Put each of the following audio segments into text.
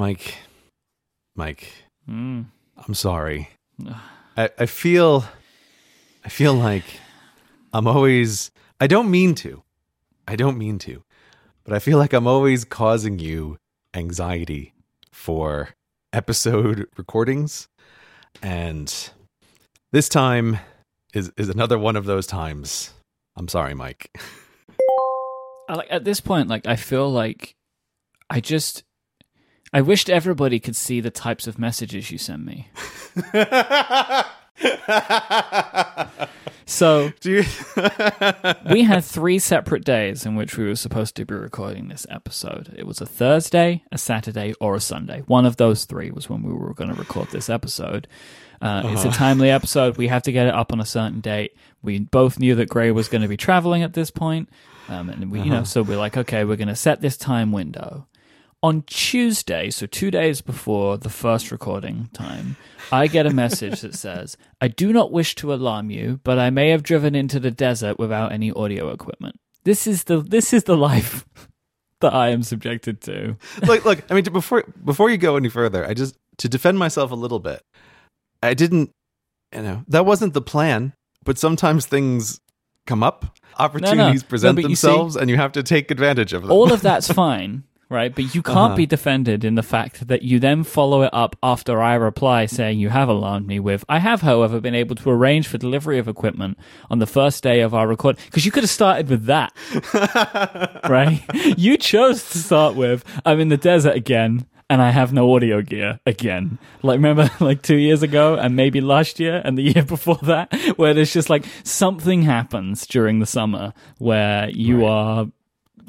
Mike, Mike, Mm. I'm sorry. I, I feel, I feel like I'm always. I don't mean to. I don't mean to, but I feel like I'm always causing you anxiety for episode recordings, and this time is is another one of those times. I'm sorry, Mike. I, like at this point, like I feel like I just I wished everybody could see the types of messages you send me. So you? we had three separate days in which we were supposed to be recording this episode. It was a Thursday, a Saturday, or a Sunday. One of those three was when we were going to record this episode. Uh, It's a timely episode. We have to get it up on a certain date. We both knew that Gray was going to be traveling at this point, um, and we, you know, so we're like, okay, we're going to set this time window. On Tuesday, so two days before the first recording time, I get a message that says, I do not wish to alarm you, but I may have driven into the desert without any audio equipment. This is the this is the life that I am subjected to. look, look. I mean, to- before before you go any further, I just to defend myself a little bit. I didn't, you know, that wasn't the plan. But sometimes things come up, opportunities No, present but you see- themselves, and you have to take advantage of them. All of that's fine, right? But you can't Uh-huh. be defended in the fact that you then follow it up after I reply saying you have alarmed me with, I have, however, been able to arrange for delivery of equipment on the first day of our record. Because you could have started with that, right? You chose to start with, I'm in the desert again. And I have no audio gear again. Like, remember, like two years ago, and maybe last year, and the year before that, where there's just like something happens during the summer where you are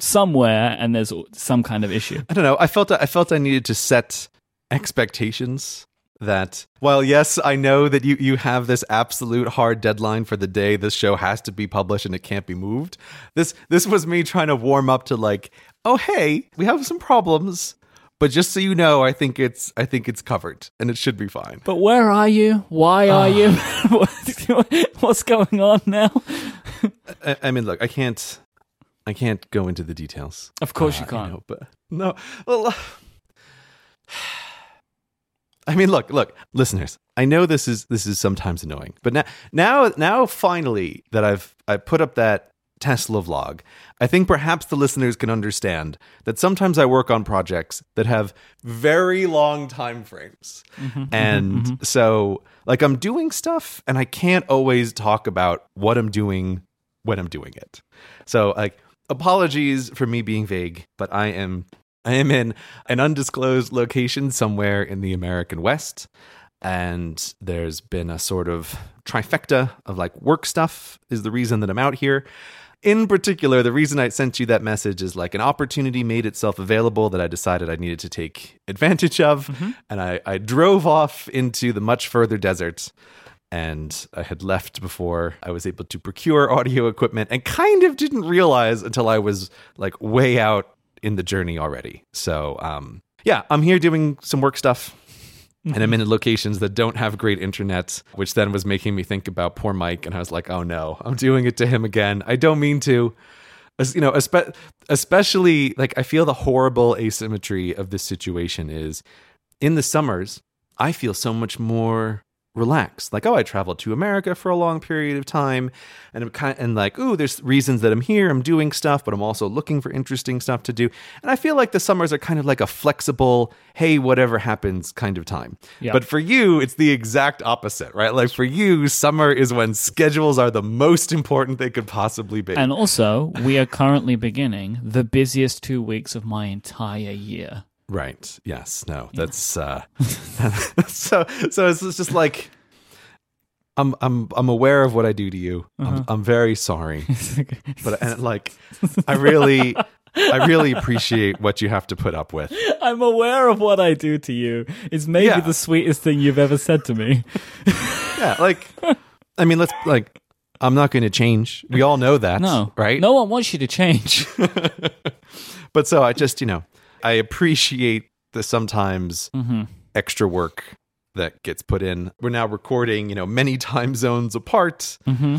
somewhere and there's some kind of issue. I don't know. I felt I felt I needed to set expectations that while yes, I know that you you have this absolute hard deadline for the day this show has to be published and it can't be moved. This this was me trying to warm up to like, oh hey, we have some problems, but just so you know, I think it's I think it's covered and it should be fine. But where are you? Why are ah. you? What's going on now? I, I mean, look, I can't I can't go into the details. Of course uh, you Uh, can't. know, but no. Well, uh, I mean, look, look, listeners. I know this is this is sometimes annoying, but now, now, now, finally, that I've I put up that Tesla vlog, I think perhaps the listeners can understand that sometimes I work on projects that have very long time frames, mm-hmm, mm-hmm, and mm-hmm. so like I'm doing stuff, and I can't always talk about what I'm doing when I'm doing it. So like apologies for me being vague, but I am I am in an undisclosed location somewhere in the American West and there's been a sort of trifecta of like work stuff is the reason that I'm out here. In particular, the reason I sent you that message is like an opportunity made itself available that I decided I needed to take advantage of. Mm-hmm. And I, I drove off into the much further desert and I had left before I was able to procure audio equipment and kind of didn't realize until I was like way out in the journey already. So, um, yeah, I'm here doing some work stuff. And I'm in locations that don't have great internet, which then was making me think about poor Mike. And I was like, oh no, I'm doing it to him again. I don't mean to. As, you know, espe- especially like I feel the horrible asymmetry of this situation is in the summers, I feel so much more relaxed. Like, oh, I traveled to America for a long period of time, and I'm kind and like, ooh, there's reasons that I'm here. I'm doing stuff, but I'm also looking for interesting stuff to do. And I feel like the summers are kind of like a flexible, hey, whatever happens kind of time. Yeah. But for you, it's the exact opposite, right? Like for you, summer is when schedules are the most important they could possibly be. And also, we are currently beginning the busiest two weeks of my entire year. Right. Yes. No. That's uh so so it's just like I'm I'm I'm aware of what I do to you. I'm I'm very sorry. But and like I really I really appreciate what you have to put up with. I'm aware of what I do to you. It's maybe Yeah. the sweetest thing you've ever said to me. Yeah, like I mean, let's like I'm not going to change. We all know that, No, right? No one wants you to change. But so I just, you know, I appreciate the sometimes Mm-hmm. extra work that gets put in. We're now recording, you know, many time zones apart. Mm-hmm.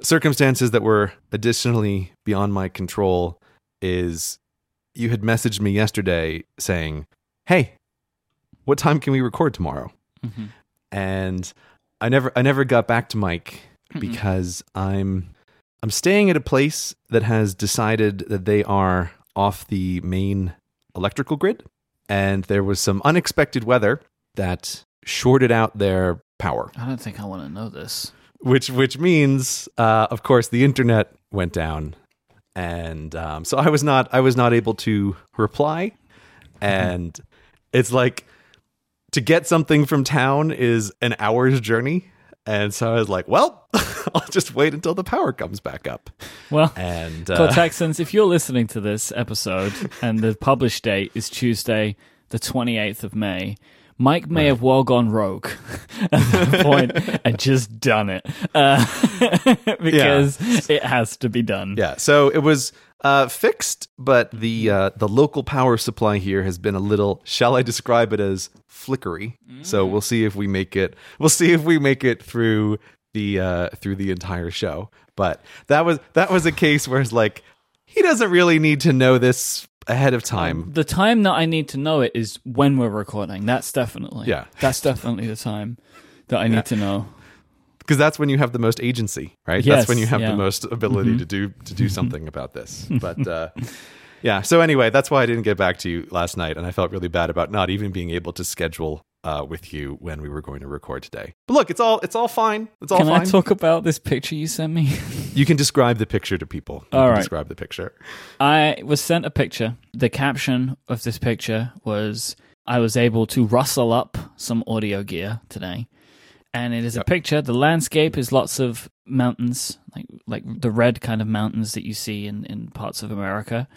Circumstances that were additionally beyond my control is you had messaged me yesterday saying, "Hey, what time can we record tomorrow?" Mhm. And I never I never got back to Mike because I'm I'm staying at a place that has decided that they are off the main electrical grid and there was some unexpected weather that shorted out their power. I don't think I want to know this. which which means uh, of course the internet went down and um, so I was not I was not able to reply and it's like to get something from town is an hour's journey and so I was like well I'll just wait until the power comes back up. Well, and uh, Cortexans, if you're listening to this episode and the published date is Tuesday, the 28th of May, Mike may have well gone rogue at that point and just done it uh, because it has to be done. Yeah, so it was uh, fixed, but the uh, the local power supply here has been a little. Shall I describe it as flickery? So we'll see if we make it. We'll see if we make it through the uh, through the entire show. But that was that was a case where it's like he doesn't really need to know this ahead of time. The time that I need to know it is when we're recording. That's definitely. Yeah. That's definitely the time that I need to know. because that's when you have the most agency, right? Yes, that's when you have yeah. the most ability to do to do something about this. But uh, yeah, so anyway, that's why I didn't get back to you last night, and I felt really bad about not even being able to schedule uh, with you when we were going to record today. But look, it's all it's all fine. It's all fine. Can fine. I talk about this picture you sent me? you can describe the picture to people. You All can right. describe the picture. I was sent a picture. The caption of this picture was I was able to rustle up some audio gear today. And it is a picture. The landscape is lots of mountains, like like the red kind of mountains that you see in, in parts of America.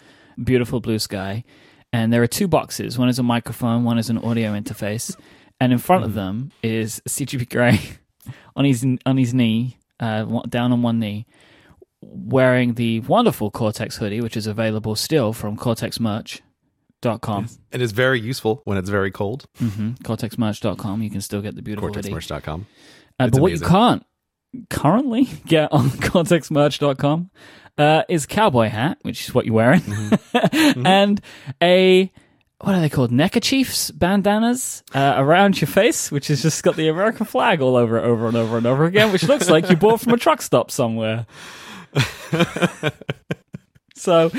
Beautiful blue sky. And there are two boxes. One is a microphone, one is an audio interface. And in front of them is CGP Grey on his on his knee, uh, down on one knee, wearing the wonderful Cortex hoodie, which is available still from cortexmerch.com. And it's very useful when it's very cold. Mm-hmm. Cortexmerch.com. You can still get the beautiful hoodie. Cortexmerch.com. Uh, but what you can't currently get on cortexmerch.com uh, is cowboy hat, which is what you're wearing, Mm-hmm. and a what are they called? Neckerchiefs, bandanas uh, around your face, which has just got the American flag all over it, over and over and over again, which looks like you bought from a truck stop somewhere. So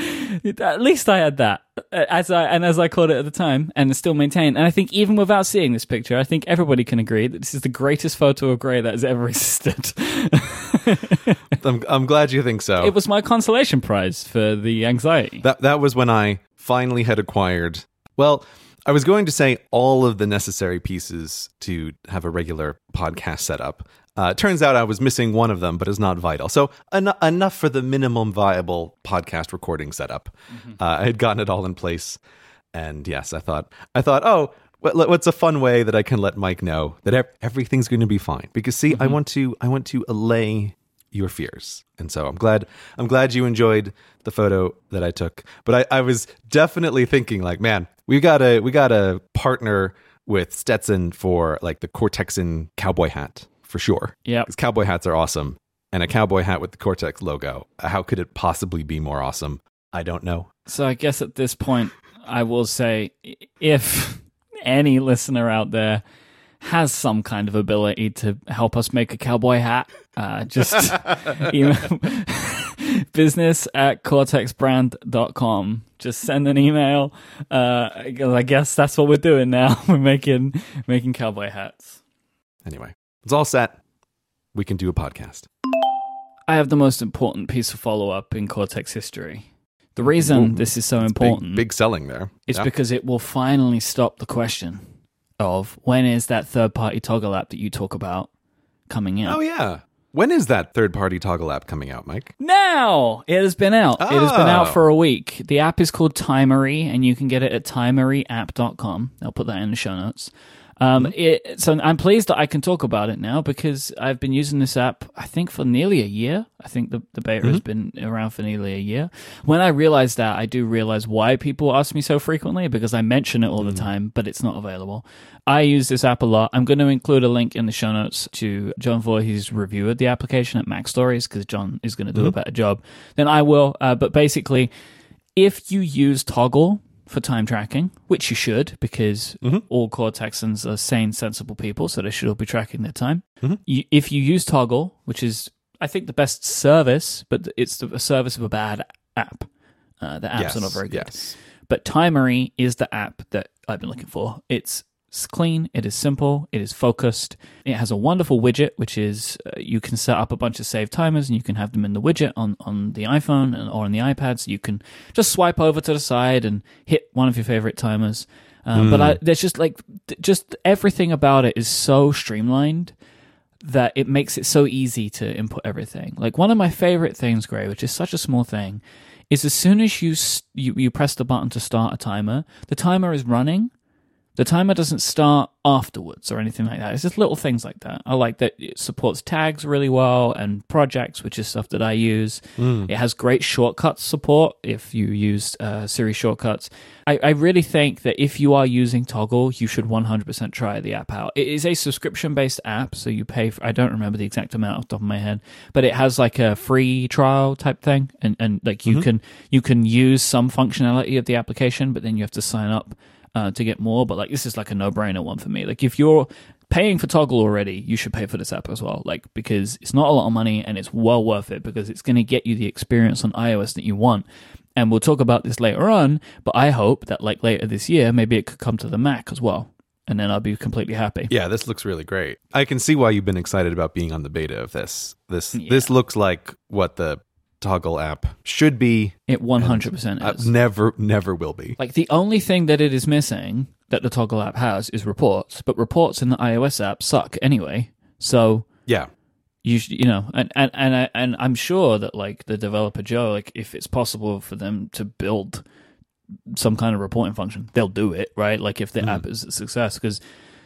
at least I had that uh, as I and as I called it at the time, and still maintain. And I think even without seeing this picture, I think everybody can agree that this is the greatest photo of Grey that has ever existed. I'm, I'm glad you think so. it was my consolation prize for the anxiety. That that was when I finally had acquired. Well, I was going to say all of the necessary pieces to have a regular podcast setup. Uh, turns out I was missing one of them, but it's not vital. So en- enough for the minimum viable podcast recording setup. Uh, I had gotten it all in place, and yes, I thought I thought, oh, what- what's a fun way that I can let Mike know that ev- everything's going to be fine? Because see, I want to I want to allay your fears. And so I'm glad I'm glad you enjoyed the photo that I took. But I, I was definitely thinking like, man, we gotta we gotta partner with Stetson for like the Cortexan cowboy hat for sure. Yeah, Because cowboy hats are awesome. And a cowboy hat with the Cortex logo. How could it possibly be more awesome? I don't know. So I guess at this point, I will say if any listener out there has some kind of ability to help us make a cowboy hat, uh, just email business at cortexbrand.com. Just send an email. Uh, I guess that's what we're doing now. We're making making cowboy hats. Anyway, it's all set. We can do a podcast. I have the most important piece of follow up in Cortex history. The reason Ooh, this is so important big selling there, is Yeah. because it will finally stop the question of when is that third party toggle app that you talk about coming out. Oh yeah. When is that third party toggle app coming out, Mike? Now it has been out. It has been out Oh. for a week. The app is called Timery, and you can get it at timeryapp.com. I'll put that in the show notes. Um, Mm-hmm. it, so I'm pleased that I can talk about it now because I've been using this app, I think, for nearly a year. I think the, the beta Mm-hmm. has been around for nearly a year. When I realized that, I do realize why people ask me so frequently because I mention it all Mm. the time, but it's not available. I use this app a lot. I'm going to include a link in the show notes to John Voorhees' review of the application at MacStories because John is going to do a better job than I will. Uh, but basically, if you use Toggl for time tracking, which you should because Mhm. all Cortexans are sane, sensible people, so they should all be tracking their time. Mhm. You, if you use Toggl, which is I think the best service, but it's the, a service of a bad app. Uh, the apps yes, are not very good. Yes. But Timery is the app that I've been looking for. It's s- clean, it is simple, it is focused. It has a wonderful widget, which is uh, you can set up a bunch of saved timers and you can have them in the widget on, on the iPhone and, or on the iPad. So you can just swipe over to the side and hit one of your favorite timers. Um, But I, there's just like, just everything about it is so streamlined that it makes it so easy to input everything. Like one of my favorite things, Gray, which is such a small thing, is as soon as you you, you press the button to start a timer, the timer is running. The timer doesn't start afterwards or anything like that. It's just little things like that. I like that it supports tags really well and projects, which is stuff that I use. It has great shortcuts support if you use uh, Siri shortcuts. I, I really think that if you are using Toggl, you should 100% try the app out. It is a subscription based app, so you pay for, I don't remember the exact amount off the top of my head, but it has like a free trial type thing. And, and like you can, you can use some functionality of the application, but then you have to sign up uh, to get more. But like this is like a no brainer one for me. Like if you're paying for Toggl already, you should pay for this app as well. Like because it's not a lot of money and it's well worth it because it's going to get you the experience on iOS that you want. And we'll talk about this later on. But I hope that like later this year, maybe it could come to the Mac as well, and then I'll be completely happy. Yeah, this looks really great. I can see why you've been excited about being on the beta of this. This Yeah. this looks like what the Toggl app should be. It one hundred percent Uh, is. never never will be. Like the only thing that it is missing that the Toggl app has is reports, but reports in the iOS app suck anyway. So Yeah. you sh- you know and and and, I, and I'm sure that like the developer Joe like if it's possible for them to build some kind of reporting function they'll do it right like if the app is a success because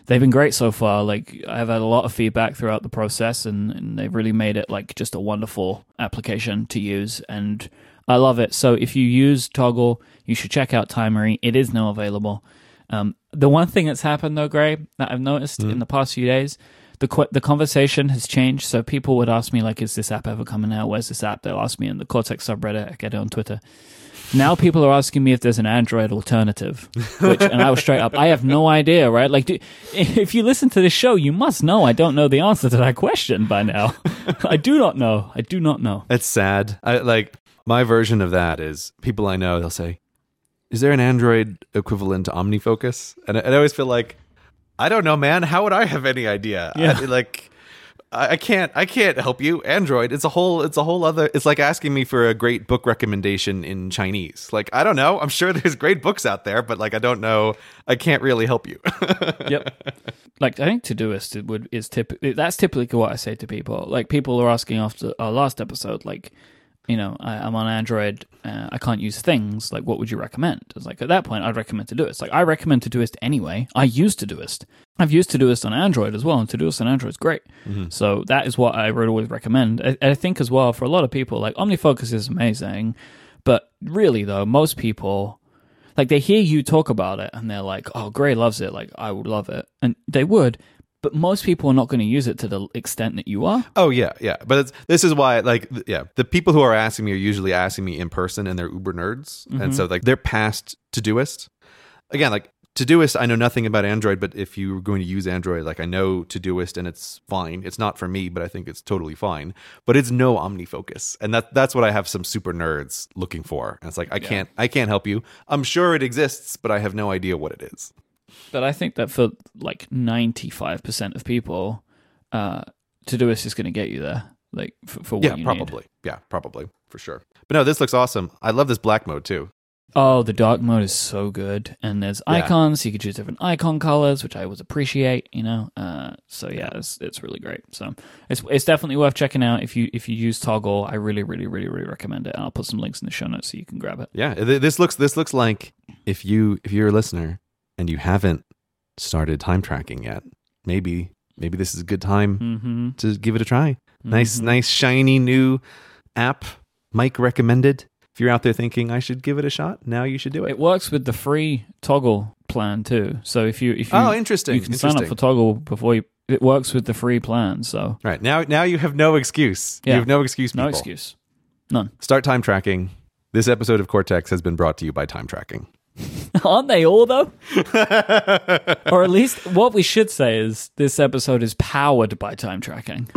they've been great so far like I've had a lot of feedback throughout the process and, and they've really made it like just a wonderful application to use and I love it so if you use Toggl you should check out Timery it is now available um, the one thing that's happened though Gray that I've noticed in the past few days the qu- the conversation has changed. So people would ask me like, "Is this app ever coming out? Where's this app?" They'll ask me in the Cortex subreddit. I get it on Twitter. Now people are asking me if there's an Android alternative, which, and I was straight up, I have no idea, right? Like, do, if you listen to this show, you must know I don't know the answer to that question by now. I do not know. I do not know. It's sad. I like my version of that is people I know. They'll say, "Is there an Android equivalent to OmniFocus?" And I, and I always feel like, I don't know, man. How would I have any idea? Yeah. I, like, I, can't. I can't help you. Android. It's a whole. It's a whole other. It's like asking me for a great book recommendation in Chinese. Like, I don't know. I'm sure there's great books out there, but like, I don't know. I can't really help you. Yep. Like I think Todoist would is tip. That's typically what I say to people. Like people are asking after our last episode, like, you know, I, I'm on Android, uh, I can't use things. Like, what would you recommend? It's like at that point, I'd recommend Todoist. Like, I recommend Todoist anyway. I use Todoist. I've used Todoist on Android as well, and Todoist on Android is great. So that is what I would always recommend. I, I think as well for a lot of people, like OmniFocus is amazing, but really though, most people like they hear you talk about it and they're like, "Oh, Gray loves it. Like I would love it," and they would. But most people are not going to use it to the extent that you are. Oh yeah, yeah. But it's, this is why, like, yeah, the people who are asking me are usually asking me in person, and they're Uber nerds, and mm-hmm. so like they're past Todoist. Again, like Todoist, I know nothing about Android, but if you're going to use Android, like I know Todoist, and it's fine. It's not for me, but I think it's totally fine. But it's no OmniFocus, and that that's what I have some super nerds looking for. And it's like I can't, I can't help you. I'm sure it exists, but I have no idea what it is. But I think that for like ninety five percent of people, uh, Todoist is going to get you there. Like for, for what Yeah, you need. probably. Yeah, probably for sure. But no, this looks awesome. I love this black mode too. Oh, the dark mode is so good, and there's Yeah. icons. So you can choose different icon colors, which I always appreciate. You know, uh, so yeah, it's it's really great. So it's it's definitely worth checking out if you if you use Toggl. I really really really really recommend it. And I'll put some links in the show notes so you can grab it. Yeah, this looks this looks like if you if you're a listener and you haven't started time tracking yet, maybe maybe this is a good time Mm-hmm. to give it a try. Nice nice shiny new app. Mike recommended. If you're out there thinking I should give it a shot, now you should do it. It works with the free Toggl plan too. So if you if you oh, interesting. you can sign up for Toggl before you. It works with the free plan, so right now now you have no excuse. Yeah. You have no excuse. no people. excuse, none. Start time tracking. This episode of Cortex has been brought to you by Time Tracking. Aren't they all though? or at least what we should say is this episode is powered by time tracking.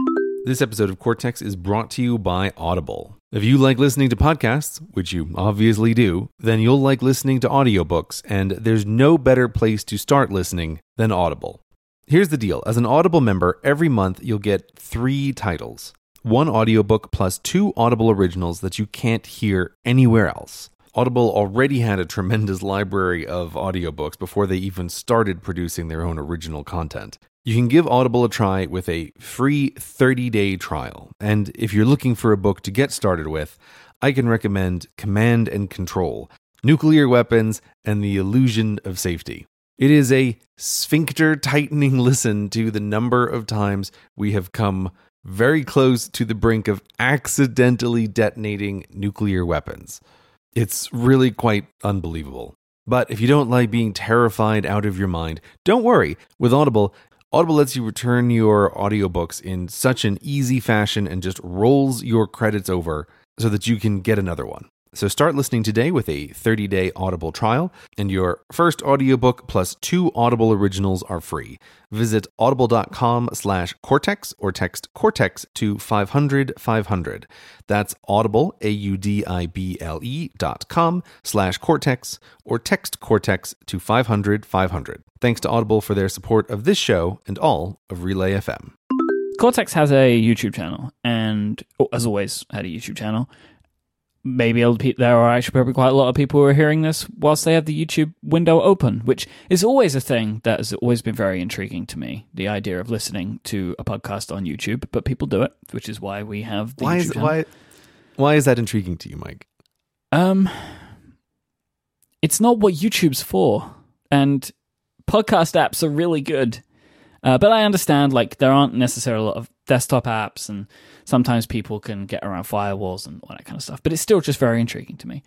This episode of Cortex is brought to you by Audible. If you like listening to podcasts, which you obviously do, then you'll like listening to audiobooks, and there's no better place to start listening than Audible. Here's the deal as an Audible member, every month you'll get three titles one audiobook plus two Audible originals that you can't hear anywhere else. Audible already had a tremendous library of audiobooks before they even started producing their own original content. You can give Audible a try with a free 30 day trial. And if you're looking for a book to get started with, I can recommend Command and Control Nuclear Weapons and the Illusion of Safety. It is a sphincter tightening listen to the number of times we have come very close to the brink of accidentally detonating nuclear weapons. It's really quite unbelievable. But if you don't like being terrified out of your mind, don't worry. With Audible, Audible lets you return your audiobooks in such an easy fashion and just rolls your credits over so that you can get another one. So start listening today with a 30-day Audible trial, and your first audiobook plus two Audible originals are free. Visit audible.com slash cortex or text cortex to 500 500. That's audible, A-U-D-I-B-L-E dot com slash cortex or text cortex to 500 500. Thanks to Audible for their support of this show and all of Relay FM. Cortex has a YouTube channel, and oh, as always, had a YouTube channel. Maybe there are actually probably quite a lot of people who are hearing this whilst they have the YouTube window open, which is always a thing that has always been very intriguing to me. The idea of listening to a podcast on YouTube, but people do it, which is why we have the why YouTube is channel. why why is that intriguing to you, Mike? Um, it's not what YouTube's for, and podcast apps are really good. Uh, but I understand, like, there aren't necessarily a lot of desktop apps, and sometimes people can get around firewalls and all that kind of stuff. But it's still just very intriguing to me.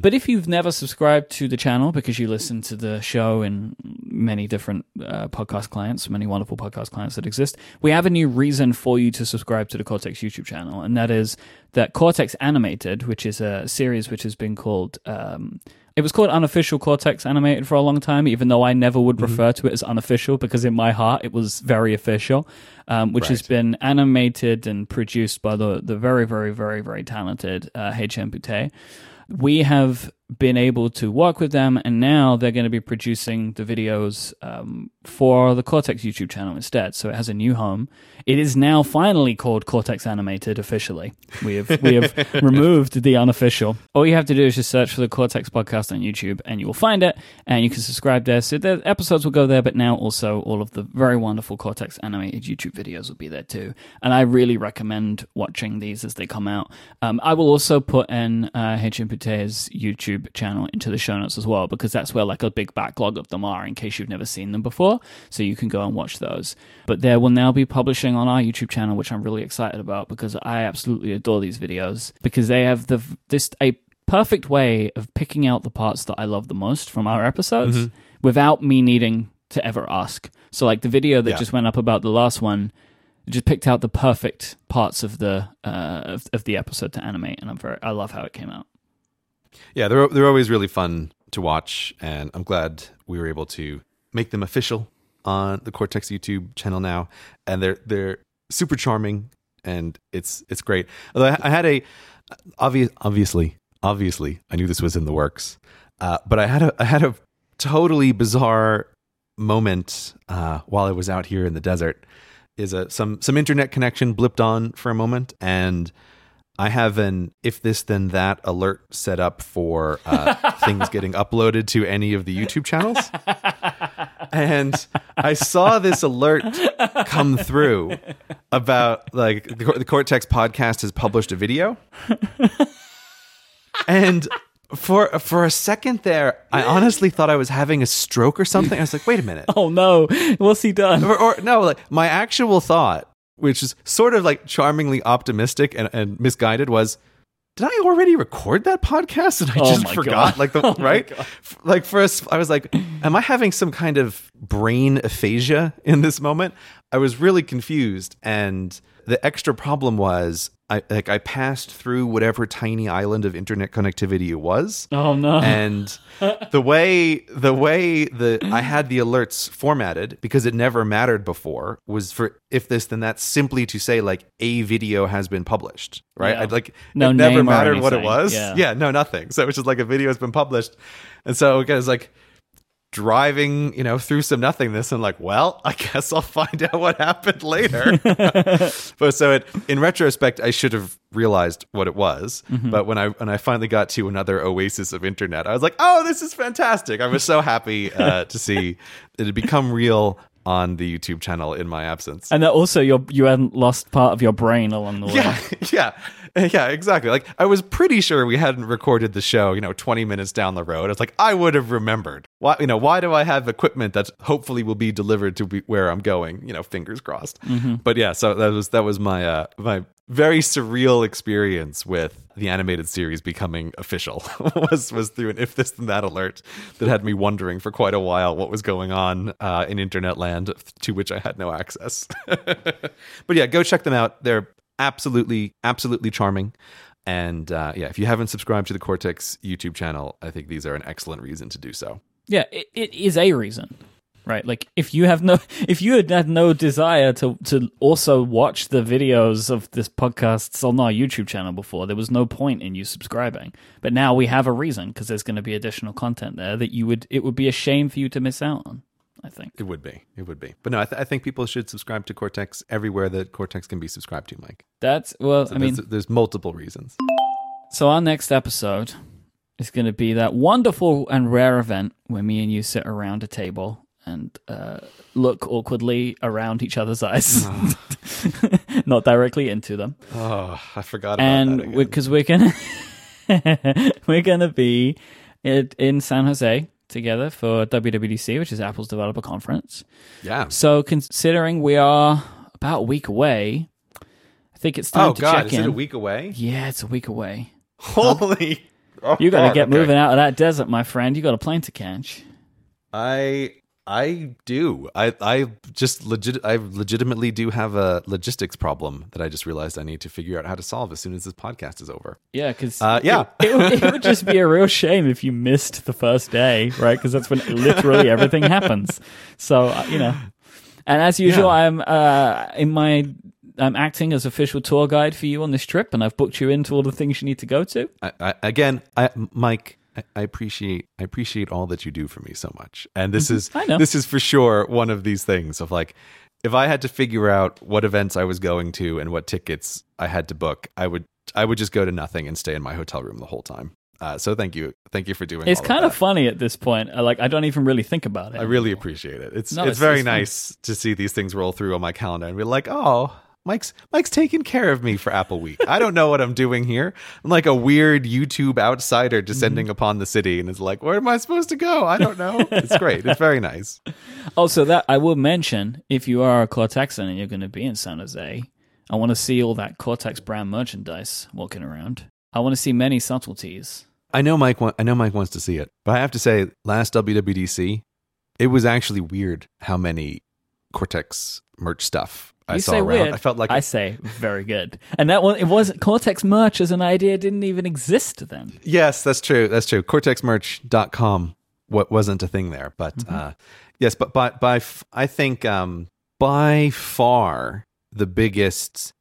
But if you've never subscribed to the channel because you listen to the show in many different uh, podcast clients, many wonderful podcast clients that exist, we have a new reason for you to subscribe to the Cortex YouTube channel, and that is that Cortex Animated, which is a series which has been called. Um, it was called unofficial Cortex Animated for a long time, even though I never would refer to it as unofficial because in my heart it was very official, um, which has been animated and produced by the the very very very very talented uh, HM Boutet. We have been able to work with them, and now they're going to be producing the videos um, for the Cortex YouTube channel instead. So it has a new home. It is now finally called Cortex Animated officially. We have we have removed the unofficial. All you have to do is just search for the Cortex podcast on YouTube, and you will find it, and you can subscribe there. So the episodes will go there, but now also all of the very wonderful Cortex animated YouTube videos will be there too. And I really recommend watching these as they come out. Um, I will also put in uh, HM Boutet's YouTube channel into the show notes as well, because that's where like a big backlog of them are in case you've never seen them before. So you can go and watch those. But there will now be publishing on our YouTube channel, which I'm really excited about because I absolutely adore these videos because they have the this a perfect way of picking out the parts that I love the most from our episodes without me needing to ever ask. So like the video that Yeah. just went up about the last one just picked out the perfect parts of the uh, of, of the episode to animate, and I'm very I love how it came out. Yeah, they're they're always really fun to watch, and I'm glad we were able to make them official on the Cortex YouTube channel now, and they're they're super charming, and it's it's great. Although I, had a obvious obviously obviously I knew this was in the works, uh, but I had a I had a totally bizarre moment uh, while I was out here in the desert. Is a some some internet connection blipped on for a moment, and I have an if this then that alert set up for uh, things getting uploaded to any of the YouTube channels. And I saw this alert come through about like the, the Cortex podcast has published a video. And for for a second there, I honestly thought I was having a stroke or something. I was like, wait a minute Oh no, what's he done? or, or no, like my actual thought, which is sort of like charmingly optimistic and, and misguided, was. Did I already record that podcast and I Oh just forgot? God. Like the Oh right, like first I was like, "Am I having some kind of brain aphasia in this moment?" I was really confused, and the extra problem was I like I passed through whatever tiny island of internet connectivity it was. Oh no. And the way the way the I had the alerts formatted because it never mattered before was for if this then that simply to say like a video has been published, right? Yeah. I'd like No it never mattered what it was. Yeah. no, nothing. So it was just like a video has been published. And so it was like driving, you know, through some nothingness and like, well, I guess I'll find out what happened later. but so it in retrospect, I should have realized what it was. Mm-hmm. But when I when I finally got to another oasis of internet, I was like, oh, this is fantastic. I was so happy uh, to see it had become real on the YouTube channel in my absence. and that also you you hadn't lost part of your brain along the way. Yeah, yeah, yeah, exactly. Like I was pretty sure we hadn't recorded the show, you know, 20 minutes down the road. It's like I would have remembered. Why, you know, why do I have equipment that hopefully will be delivered to be where I'm going? You know, fingers crossed. But yeah, so that was that was my uh my very surreal experience with the animated series becoming official was was through an if this then that alert that had me wondering for quite a while what was going on uh, in internet land to which I had no access. but yeah, go check them out. They're absolutely absolutely charming. And uh, yeah, if you haven't subscribed to the Cortex YouTube channel, I think these are an excellent reason to do so. Yeah, it, it is a reason, right? Like if you have no, if you had had no desire to to also watch the videos of this podcast on our YouTube channel before, there was no point in you subscribing. But now we have a reason because there's going to be additional content there that you would it would be a shame for you to miss out on. I think. It would be, it would be. But no, I, th- I think people should subscribe to Cortex everywhere that Cortex can be subscribed to, Mike. That's well, I mean, there's, there's multiple reasons. So our next episode is going to be that wonderful and rare event where me and you sit around a table and uh, look awkwardly around each other's eyes, not directly into them, Oh, I forgot about that. and because we're gonna we're gonna be in San Jose together for WWDC, which is Apple's developer conference. yeah. So considering we are about a week away, I think it's time Oh to God, check is in. it a week away? Yeah, it's a week away. Holy! Oh, You got to get okay. moving out of that desert, my friend. You got a plane to catch. I I do. I I just legit. I legitimately do have a logistics problem that I just realized I need to figure out how to solve as soon as this podcast is over. Yeah, because Uh, yeah. it, it, would- it would just be a real shame if you missed the first day, right? Because that's when literally everything happens. So uh, you know, and as usual, Yeah. I'm uh, in my. I'm acting as official tour guide for you on this trip, and I've booked you into all the things you need to go to. I, I, again, I, Mike, I, I appreciate I appreciate all that you do for me so much, and this is I know. this is for sure one of these things of like, if I had to figure out what events I was going to and what tickets I had to book, I would I would just go to nothing and stay in my hotel room the whole time. Uh, so thank you, thank you for doing. It's kind of of funny at this point. I, Like I don't even really think about it. I really appreciate it. It's No, it's, it's- very it's fun. nice to see these things roll through on my calendar and be like, oh, Mike's Mike's taking care of me for Apple Week. I don't know what I'm doing here. I'm like a weird YouTube outsider descending upon the city, and it's like, where am I supposed to go? I don't know. It's great. It's very nice. Also, that I will mention if you are a Cortexan and you're going to be in San Jose, I want to see all that Cortex brand merchandise walking around. I want to see many subtleties. I know Mike. wa- I know Mike wants to see it, but I have to say, last WWDC, it was actually weird how many Cortex merch stuff I you saw say around. weird. I felt like I say very good. And that one, it was Cortex merch as an idea didn't even exist then. Yes, that's true. That's true. CortexMerch.com what wasn't a thing there, but uh, yes, but by by f- I think um, by far the biggest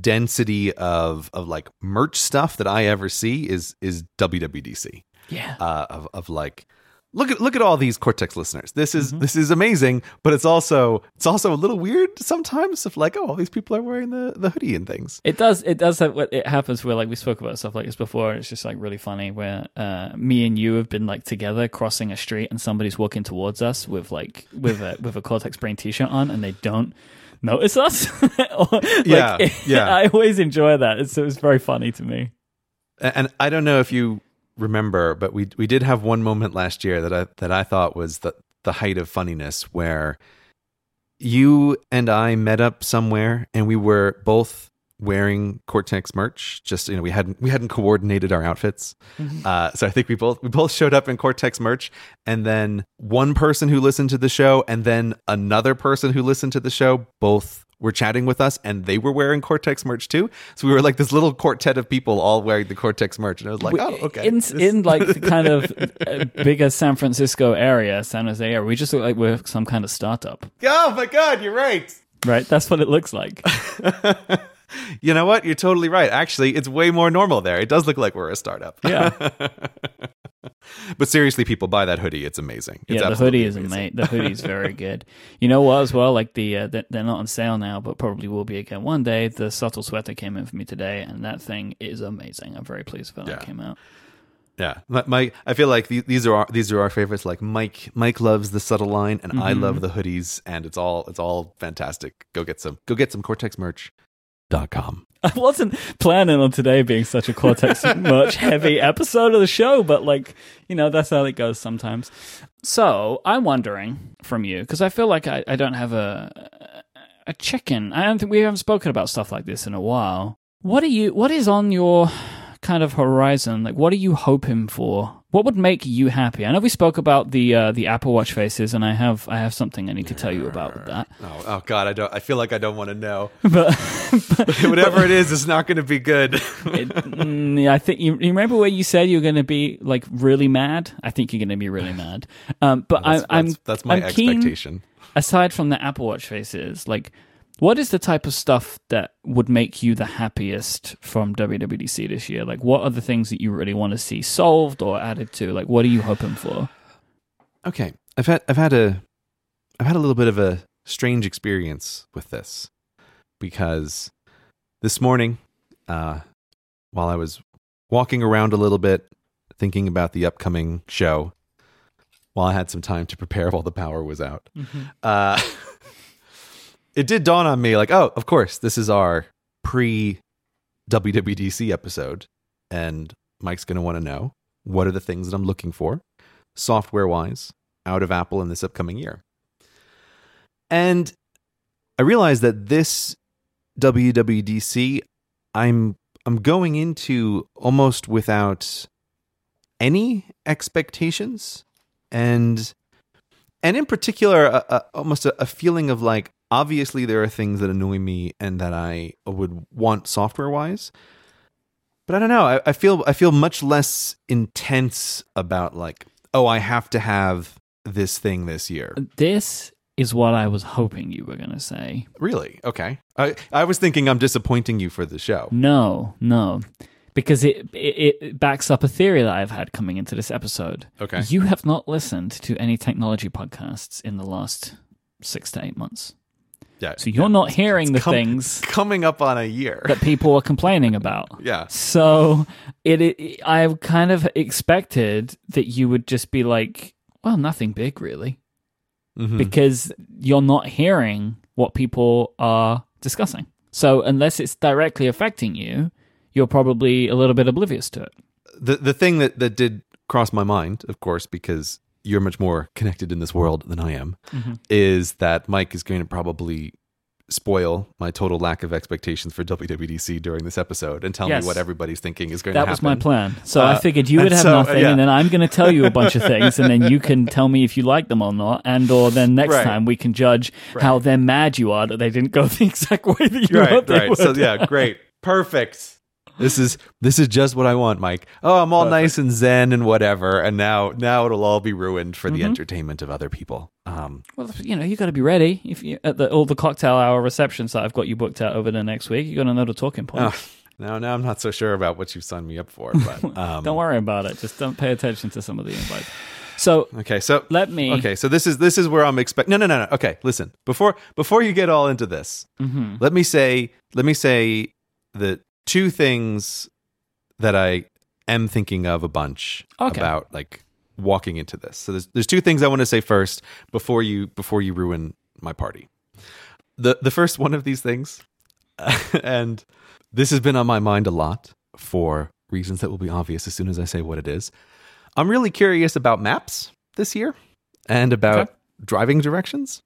density of of like merch stuff that I ever see is is WWDC. Yeah. Uh, of of like look at look at all these Cortex listeners. This is this is amazing, but it's also it's also a little weird sometimes. Of like, oh, all these people are wearing the the hoodie and things. It does. It does. Have, it happens where like we spoke about stuff like this before. It's just like really funny where uh, me and you have been like together crossing a street and somebody's walking towards us with like with a with a Cortex Brain T-shirt on and they don't notice us. Or, like, Yeah, yeah. I always enjoy that. It's it's very funny to me. And I don't know if you remember, but we we did have one moment last year that I that I thought was the the height of funniness where you and I met up somewhere and we were both wearing Cortex merch. Just you know, we hadn't we hadn't coordinated our outfits, uh, so I think we both we both showed up in Cortex merch, and then one person who listened to the show, and then another person who listened to the show, both were chatting with us and they were wearing Cortex merch too. So we were like this little quartet of people all wearing the Cortex merch. And I was like, oh, okay. In, This- in like the kind of uh, bigger San Francisco area, San Jose area, we just look like we're some kind of startup, oh my God, you're right. right? That's what it looks like. You know what? You're totally right. Actually, it's way more normal there. It does look like we're a startup. Yeah. but seriously, people buy that hoodie. It's amazing. It's yeah, the hoodie is amazing. The hoodie's very good. You know what? As well, like the uh, they're they're not on sale now, but probably will be again one day. The subtle sweater came in for me today, and that thing is amazing. I'm very pleased with how that Yeah. came out. Yeah, Mike. I feel like these, are our, these are our favorites. Like Mike, Mike loves the subtle line, and I Mm-hmm. love the hoodies, and it's all it's all fantastic. Go get some. Go get some Cortex merch. Dot com. I wasn't planning on today being such a Cortex merch heavy episode of the show, but like, you know, that's how it goes sometimes. So I'm wondering from you, because I feel like I, I don't have a a check-in. I don't think we haven't spoken about stuff like this in a while. What are you what is on your kind of horizon? Like what are you hoping for? What would make you happy? I know we spoke about the uh, the Apple Watch faces, and I have I have something I need to tell you about with that. Oh, oh God, I don't. I feel like I don't want to know. But Whatever it is, it's not going to be good. It, mm, yeah, I think you, you remember where you said you're going to be like really mad. I think you're going to be really mad. Um, but that's, I, I'm that's, that's my I'm keen- expectation. aside from the Apple Watch faces, like what is the type of stuff that would make you the happiest from WWDC this year? Like, what are the things that you really want to see solved or added to? Like, what are you hoping for? Okay, I've had I've had a I've had a little bit of a strange experience with this because this morning, uh, while I was walking around a little bit, thinking about the upcoming show, while I had some time to prepare while the power was out, uh, it did dawn on me like, oh, of course, this is our pre WWDC episode, and Mike's going to want to know what are the things that I'm looking for, software wise, out of Apple in this upcoming year. And I realized that this WWDC, I'm I'm going into almost without any expectations, and and in particular, a, a, almost a, a feeling of like obviously there are things that annoy me and that I would want software wise. But I don't know. I, I feel I feel much less intense about like, oh, I have to have this thing this year. This is what I was hoping you were going to say. Really? Okay. I I was thinking I'm disappointing you for the show. No, no. Because it, it it backs up a theory that I've had coming into this episode. Okay. You have not listened to any technology podcasts in the last six to eight months. Yeah. So you're not hearing the com- things coming up on a year. that people are complaining about. yeah. So it, it I kind of expected that you would just be like, well, nothing big really, Mhm. because you're not hearing what people are discussing. So unless it's directly affecting you, you're probably a little bit oblivious to it. the the thing that that did cross my mind, of course, because you're much more connected in this world than I am, Mm-hmm. is that Mike is going to probably spoil my total lack of expectations for WWDC during this episode and tell Yes. me what everybody's thinking is going That to happen. That was my plan. So I Uh, figured you would have so, nothing, yeah. and then I'm going to tell you a bunch of things, and then you can tell me if you like them or not, and or then next Right. time we can judge how then mad you are that they didn't go the exact way that you Right, hoped they right. would. So yeah, great. Perfect. This is this is just what I want, Mike. Oh, I'm all nice and zen and whatever, and now now it'll all be ruined for Mm-hmm. the entertainment of other people. Um, Well, you know, you got to be ready. If you at the all the cocktail hour receptions that I've got you booked out over the next week, you got know the talking point. oh, now now I'm not so sure about what you've signed me up for, but um, Don't worry about it. Just don't pay attention to some of the invites. So Okay, so let me. Okay, so this is this is where I'm expect. No, no, no, no. Okay, listen. Before before you get all into this, Mhm. let me say let me say the two things that I am thinking of a bunch Okay. about like walking into this. So there's there's two things I want to say first before you before you ruin my party. The the first one of these things, and this has been on my mind a lot for reasons that will be obvious as soon as I say what it is. I'm really curious about maps this year and about Okay. driving directions.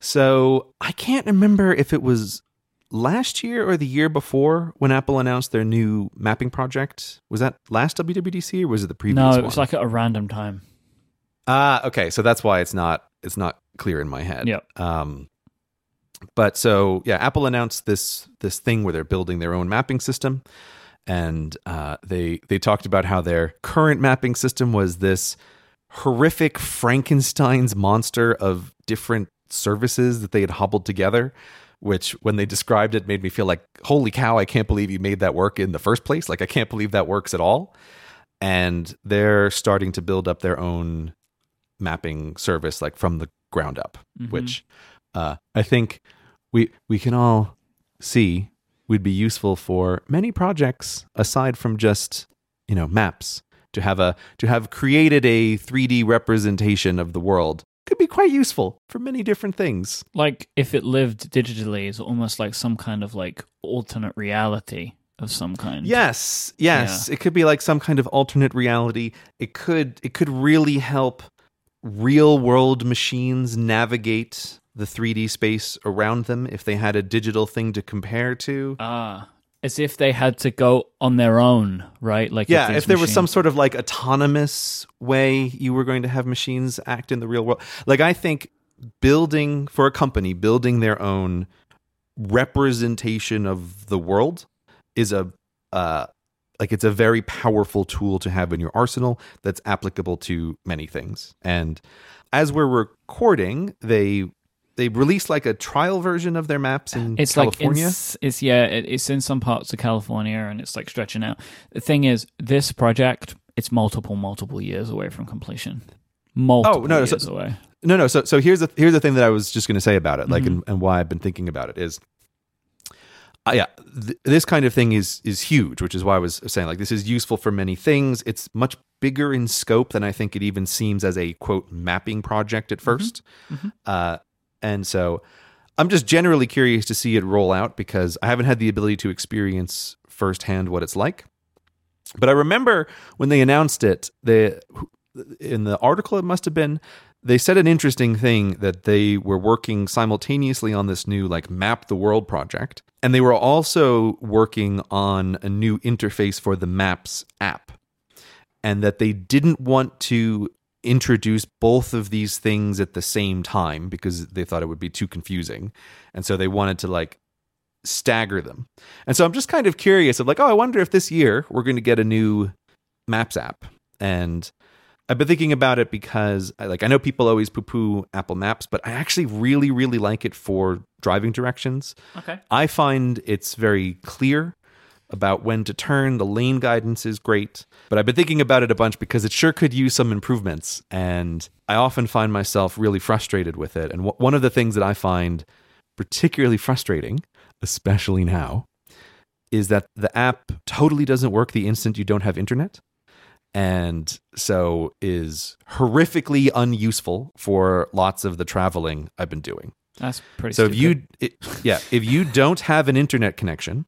So I can't remember if it was last year or the year before when Apple announced their new mapping project. Was that last WWDC or was it the previous No, one? it was like at a random time. Ah, okay. So that's why it's not it's not clear in my head. Yep. Um but so yeah, Apple announced this this thing where they're building their own mapping system, and uh, they they talked about how their current mapping system was this horrific Frankenstein's monster of different services that they had hobbled together. Which, when they described it, made me feel like, holy cow, I can't believe you made that work in the first place. Like, I can't believe that works at all. And they're starting to build up their own mapping service, like from the ground up, Mhm. which uh, I think we we can all see would be useful for many projects aside from just you know maps to have a to have created a 3D representation of the world could be quite useful for many different things. like if it lived digitally is almost like some kind of like alternate reality of some kind. Yes, yes, it could be like some kind of alternate reality. It could it could really help real world machines navigate the 3D space around them if they had a digital thing to compare to. Ah, as if they had to go on their own, right? Like yeah, these if there was some sort of like autonomous way you were going to have machines act in the real world. Like I think building for a company, building their own representation of the world is a uh like it's a very powerful tool to have in your arsenal that's applicable to many things. And as we're recording, they they released like a trial version of their maps in It's California. like it's, it's yeah, it, it's in some parts of California, and it's like stretching out. The thing is, this project it's multiple, multiple years away from completion. Multiple Oh, no, years so- away. No, no. So, so here's the here's the thing that I was just going to say about it, like, Mm-hmm. and, and why I've been thinking about it is, uh, yeah, th- this kind of thing is is huge, which is why I was saying like this is useful for many things. It's much bigger in scope than I think it even seems as a quote mapping project at 1st Uh, and so I'm just generally curious to see it roll out because I haven't had the ability to experience firsthand what it's like. But I remember when they announced it, they in the article it must have been they said an interesting thing that they were working simultaneously on this new like map the world project and they were also working on a new interface for the maps app and that they didn't want to introduce both of these things at the same time because they thought it would be too confusing and so they wanted to like stagger them and so i'm just kind of curious of like oh i wonder if this year we're going to get a new maps app and I've been thinking about it because I like I know people always poo poo Apple Maps, but I actually really, really like it for driving directions. Okay. I find it's very clear about when to turn. The lane guidance is great, but I've been thinking about it a bunch because it sure could use some improvements. And I often find myself really frustrated with it. And w- one of the things that I find particularly frustrating, especially now, is that the app totally doesn't work the instant you don't have internet and so is horrifically unuseful for lots of the traveling I've been doing. That's pretty. So if you it, yeah, if you don't have an internet connection,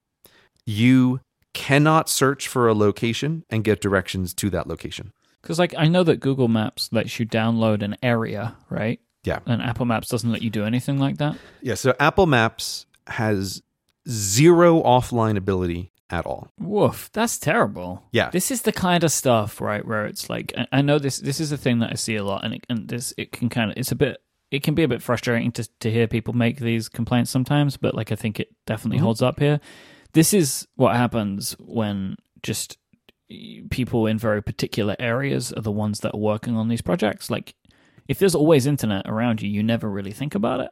you cannot search for a location and get directions to that location. because like I know that Google Maps lets you download an area, right? Yeah. And Apple Maps doesn't let you do anything like that. Yeah, so Apple Maps has zero offline ability at all. Woof, that's terrible. Yeah. This is the kind of stuff, right, where it's like I, know this this is a thing that I see a lot and it and this it can kind of it's a bit it can be a bit frustrating to to hear people make these complaints sometimes, but like I think it definitely mm-hmm. holds up here. This is what happens when just people in very particular areas are the ones that are working on these projects. Like if there's always internet around you, you never really think about it.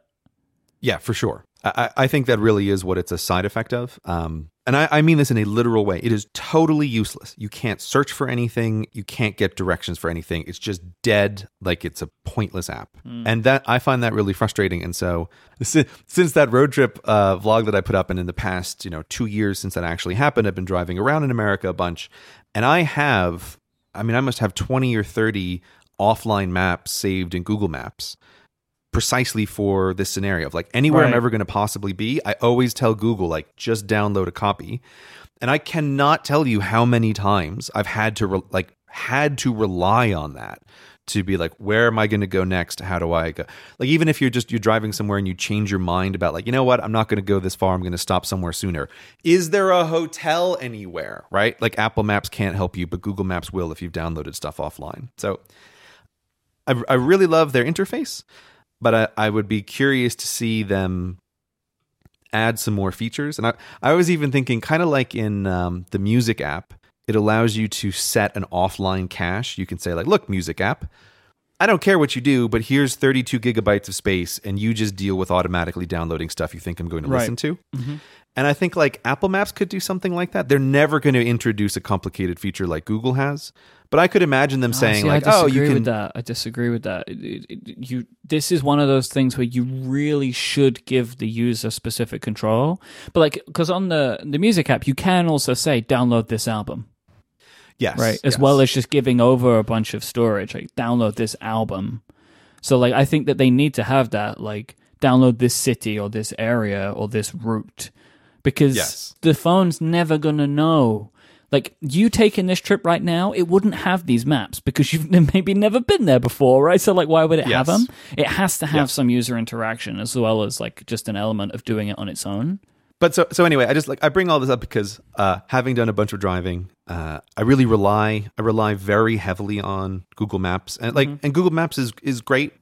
Yeah, for sure. I, I think that really is what it's a side effect of. Um, and I, I mean this in a literal way. It is totally useless. You can't search for anything. You can't get directions for anything. It's just dead, like it's a pointless app. And that I find that really frustrating. And so si- since that road trip uh, vlog that I put up, and in the past, you know, two years since that actually happened, I've been driving around in America a bunch, and I have, I mean, I must have twenty or thirty offline maps saved in Google Maps precisely for this scenario of like anywhere I'm ever going to possibly be, I always tell Google like just download a copy. And I cannot tell you how many times I've had to re- like had to rely on that to be like where am I going to go next? How do I go? Like even if you're just you're driving somewhere and you change your mind about like, you know what? I'm not going to go this far. I'm going to stop somewhere sooner. Is there a hotel anywhere? Right? Like Apple Maps can't help you, but Google Maps will if you've downloaded stuff offline. So I, I really love their interface, but I, I would be curious to see them add some more features. And I, I was even thinking, kind of like in um, the music app, it allows you to set an offline cache. You can say, like, look, music app, I don't care what you do, but here's 32 gigabytes of space, and you just deal with automatically downloading stuff you think I'm going to Right. listen to. And I think like Apple Maps could do something like that. They're never going to introduce a complicated feature like Google has, but I could imagine them ah, saying See, like, "Oh, you can." with that. I disagree with that. It- it- it- you, this is one of those things where you really should give the user specific control. But like, because on the the music app, you can also say download this album, yes, right? As yes. well as just giving over a bunch of storage, like download this album. So like, I think that they need to have that, like download this city or this area or this route, because Yes. the phone's never gonna know. Like you taking this trip right now, it wouldn't have these maps because you've maybe never been there before, right? So like, why would it have them? It has to have some user interaction as well as like just an element of doing it on its own. But so so anyway, I just like I bring all this up because uh, having done a bunch of driving, uh, I really rely I rely very heavily on Google Maps and like and Google Maps is is great.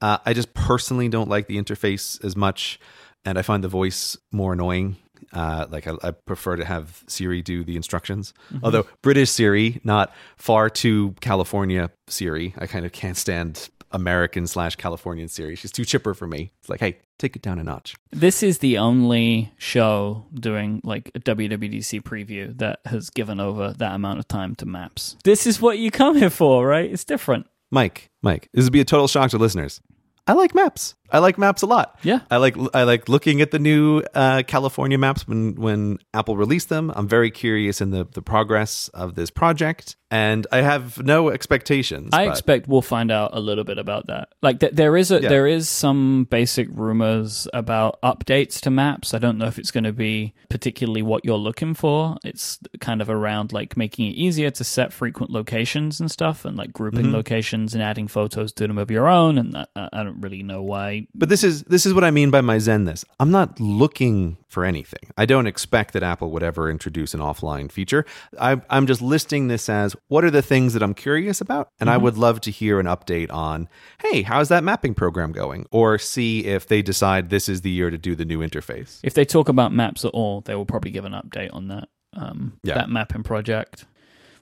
Uh, I just personally don't like the interface as much, and I find the voice more annoying. Uh, like I, I prefer to have Siri do the instructions. Although British Siri, not far to California Siri, I kind of can't stand American slash Californian Siri. She's too chipper for me. It's like, hey, take it down a notch. This is the only show doing like a WWDC preview that has given over that amount of time to maps. This is what you come here for, right? It's different. Myke, Myke, this would be a total shock to listeners. I like maps. I like maps a lot. Yeah. I like I like looking at the new uh, California maps when when Apple released them. I'm very curious in the the progress of this project, and I have no expectations. I but- expect we'll find out a little bit about that. Like th- there is a Yeah. there is some basic rumors about updates to maps. I don't know if it's going to be particularly what you're looking for. It's kind of around like making it easier to set frequent locations and stuff, and like grouping Mm-hmm. locations and adding photos to them of your own. And that, I I don't really know why. But this is this is what I mean by my Zenness. I'm not looking for anything. I don't expect that Apple would ever introduce an offline feature. I, I'm just listing this as what are the things that I'm curious about, and I would love to hear an update on. Hey, how's that mapping program going? Or see if they decide this is the year to do the new interface. If they talk about maps at all, they will probably give an update on that um, Yeah. that mapping project.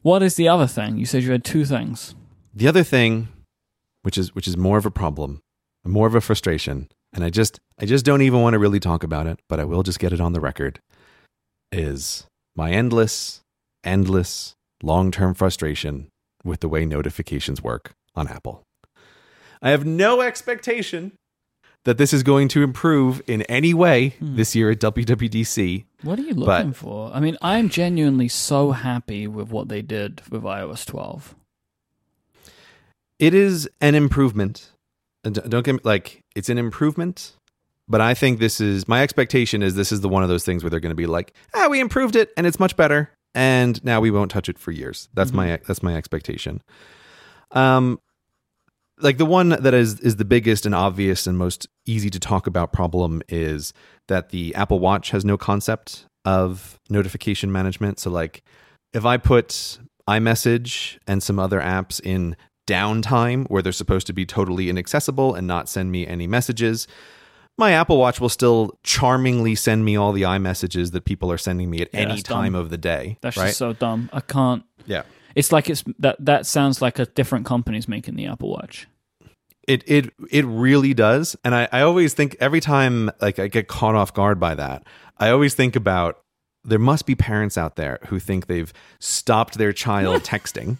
What is the other thing? You said you had two things. The other thing, which is which is more of a problem, more of a frustration, and I just I just don't even want to really talk about it, but I will just get it on the record, is my endless, endless, long-term frustration with the way notifications work on Apple. I have no expectation that this is going to improve in any way hmm. this year at WWDC. What are you But- looking for? I mean, I'm genuinely so happy with what they did with iOS 12. It is an improvement. Don't get me like it's an improvement, but I think this is my expectation is this is the one of those things where they're going to be like, ah, we improved it and it's much better, and now we won't touch it for years. That's my that's my expectation. Um, like the one that is is the biggest and obvious and most easy to talk about problem is that the Apple Watch has no concept of notification management. So like if I put iMessage and some other apps in downtime where they're supposed to be totally inaccessible and not send me any messages, my Apple Watch will still charmingly send me all the iMessages that people are sending me at Yeah, any that's dumb. time of the day. That's right? just so dumb. I can't. yeah. It's like it's that that sounds like a different company's making the Apple Watch. It it it really does. And I, I always think every time like I get caught off guard by that, I always think about there must be parents out there who think they've stopped their child texting,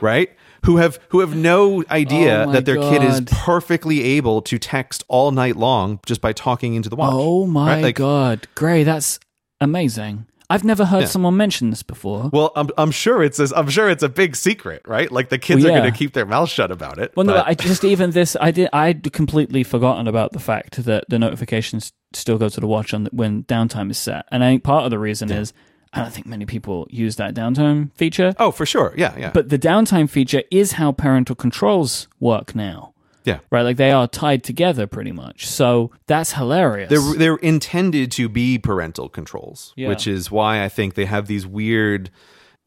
right? Who have who have no idea Oh that their kid is perfectly able to text all night long just by talking into the watch. Oh my right? Like, god, Grey, that's amazing. I've never heard Yeah. someone mention this before. Well, I'm I'm sure it's a, I'm sure it's a big secret, right? Like the kids Well, are going to keep their mouth shut about it. Well, no, I just even this. I did. I'd completely forgotten about the fact that the notifications still go to the watch on the, when downtime is set, and I think part of the reason is I don't think many people use that downtime feature. oh, for sure, yeah, yeah, But the downtime feature is how parental controls work now, yeah. right? Like they are tied together pretty much. So that's hilarious. They're they're intended to be parental controls, Yeah. which is why I think they have these weird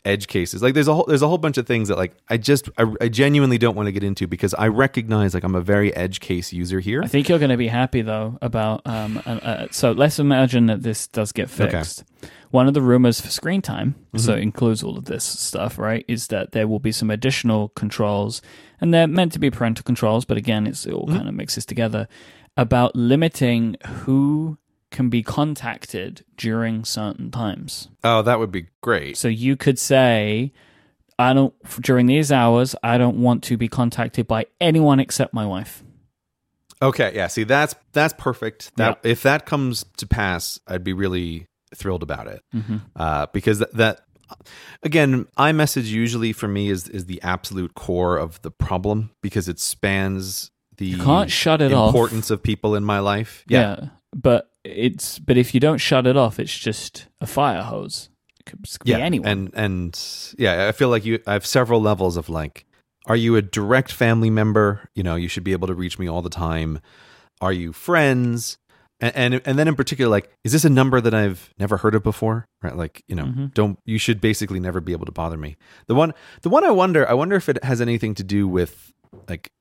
edge cases. Like there's a whole there's a whole bunch of things that like I just I, I genuinely don't want to get into because I recognize like I'm a very edge case user here. I think you're going to be happy though about um. Uh, uh, so let's imagine that this does get fixed. One of the rumors for screen time, so it includes all of this stuff, right? Is that there will be some additional controls, and they're meant to be parental controls, but again, it's it all mm-hmm. kind of mixes together about limiting who can be contacted during certain times. Oh, that would be great. So you could say, I don't, during these hours, I don't want to be contacted by anyone except my wife. Okay, yeah. See, that's that's perfect. That if that comes to pass, I'd be really thrilled about it Mm-hmm. uh, because that, that again, iMessage usually for me is is the absolute core of the problem because it spans the You can't shut it off. importance of people in my life. Yeah. Yeah, But it's, but if you don't shut it off, it's just a fire hose. It could be yeah, anyone. and and yeah, I feel like you. I have several levels of like, are you a direct family member? You know, you should be able to reach me all the time. Are you friends? And, and and then in particular, like, is this a number that I've never heard of before? Right? Like, you know, Mhm. don't you should basically never be able to bother me. The one, the one I wonder, I wonder if it has anything to do with like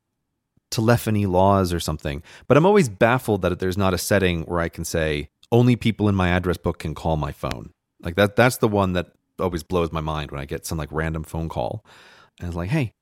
telephony laws or something. But I'm always baffled that there's not a setting where I can say only people in my address book can call my phone. Like that that's the one that always blows my mind when I get some like random phone call. And it's like, "Hey,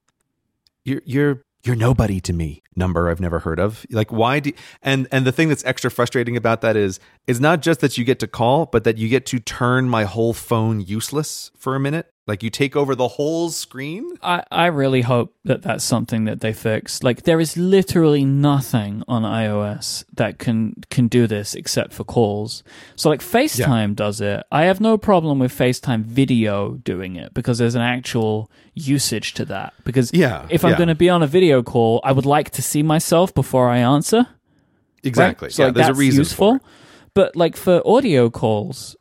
you're you're you're nobody to me." Number I've never heard of. Like why do and and the thing that's extra frustrating about that is it's not just that you get to call, but that you get to turn my whole phone useless for a minute. Like you take over the whole screen. I, I really hope that that's something that they fix. Like there is literally nothing on iOS that can can do this except for calls. So like FaceTime does it. I have no problem with FaceTime video doing it because there's an actual usage to that. Because Yeah, if I'm yeah. going to be on a video call, I would like to see myself before I answer. right? Exactly. So yeah, like, there's that's a reason useful. But like for audio calls,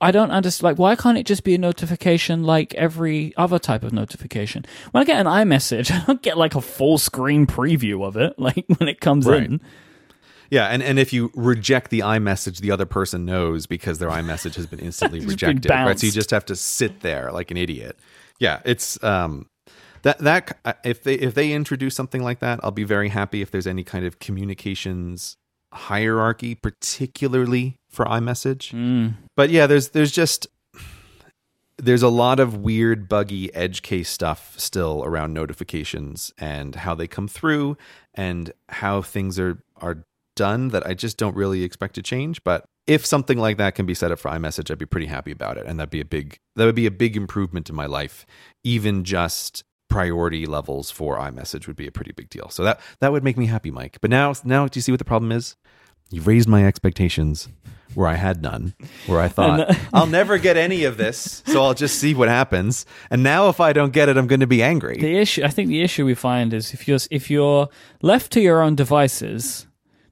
I don't understand. Like, why can't it just be a notification like every other type of notification? When I get an iMessage, I don't get like a full screen preview of it, like when it comes Right. in. Yeah, and, and if you reject the iMessage, the other person knows because their iMessage has been instantly It's been rejected. Right, so you just have to sit there like an idiot. Yeah, it's um that that if they if they introduce something like that, I'll be very happy. If there's any kind of communications hierarchy, particularly for iMessage. Mm. But yeah, there's there's just there's a lot of weird, buggy edge case stuff still around notifications and how they come through and how things are are done that I just don't really expect to change. But if something like that can be set up for iMessage, I'd be pretty happy about it, and that'd be a big that would be a big improvement in my life. Even just priority levels for iMessage would be a pretty big deal. So that that would make me happy, Myke. But now now do you see what the problem is? You've raised my expectations where I had none, where I thought I'll never get any of this, so I'll just see what happens. And now if I don't get it, I'm going to be angry. The issue, I think, the issue we find is if you're if you're left to your own devices,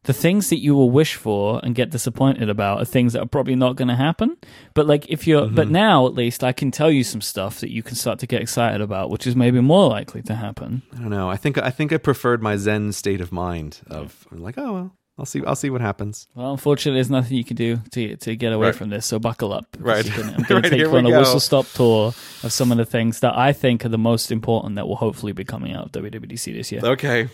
the things that you will wish for and get disappointed about are things that are probably not going to happen. But like if you're, Mm-hmm. but now at least I can tell you some stuff that you can start to get excited about, which is maybe more likely to happen. I don't know. I think I think I preferred my Zen state of mind of I'm like, oh well, I'll see I'll see what happens. Well, unfortunately, there's nothing you can do to to get away Right. from this. So buckle up. Right. gonna- I'm going Right, to take you on a go. whistle stop tour of some of the things that I think are the most important that will hopefully be coming out of WWDC this year. Okay.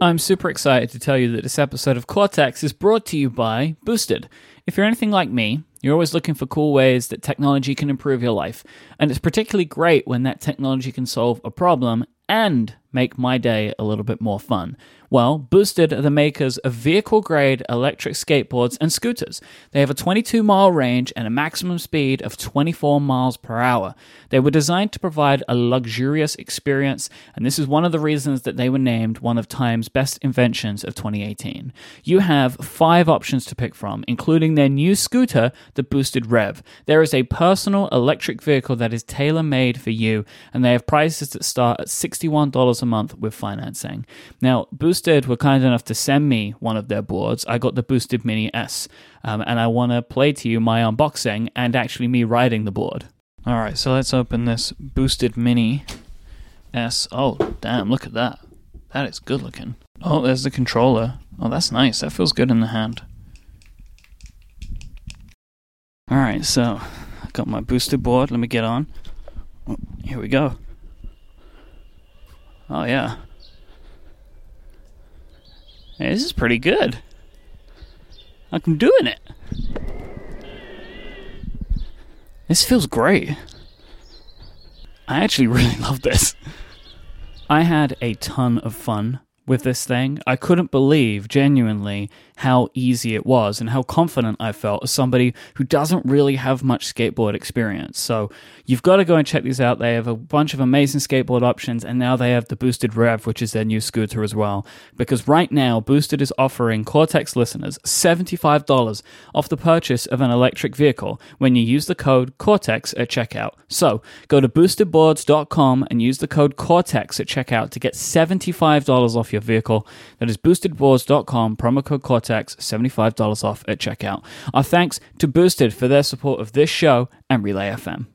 I'm super excited to tell you that this episode of Cortex is brought to you by Boosted. If you're anything like me, you're always looking for cool ways that technology can improve your life. And it's particularly great when that technology can solve a problem and make my day a little bit more fun. Well, Boosted are the makers of vehicle grade electric skateboards and scooters. They have a 22 mile range and a maximum speed of 24 miles per hour. They were designed to provide a luxurious experience, and this is one of the reasons that they were named one of Time's best inventions of 2018. You have five options to pick from, including their new scooter, the Boosted Rev. There is a personal electric vehicle that is tailor made for you, and they have prices that start at $61 a month with financing. Now, Boosted were kind enough to send me one of their boards. I got the Boosted Mini S, um, and I want to play to you my unboxing and actually me riding the board. All right, so let's open this Boosted Mini S. Oh, damn, look at that. That is good looking. Oh, there's the controller. Oh, that's nice. That feels good in the hand. All right, so I got my boosted board. Let me get on. Here we go. Oh yeah. Hey, this is pretty good. I'm doing it. This feels great. I actually really love this. I had a ton of fun with this thing. I couldn't believe genuinely how easy it was and how confident I felt as somebody who doesn't really have much skateboard experience. So you've got to go and check these out. They have a bunch of amazing skateboard options, and now they have the Boosted Rev, which is their new scooter as well. Because right now, Boosted is offering Cortex listeners $75 off the purchase of an electric vehicle when you use the code Cortex at checkout. So go to boostedboards.com and use the code Cortex at checkout to get $75 off your vehicle. That is boostedboards.com, promo code Cortex. $75 off at checkout. Our thanks to Boosted for their support of this show and Relay FM.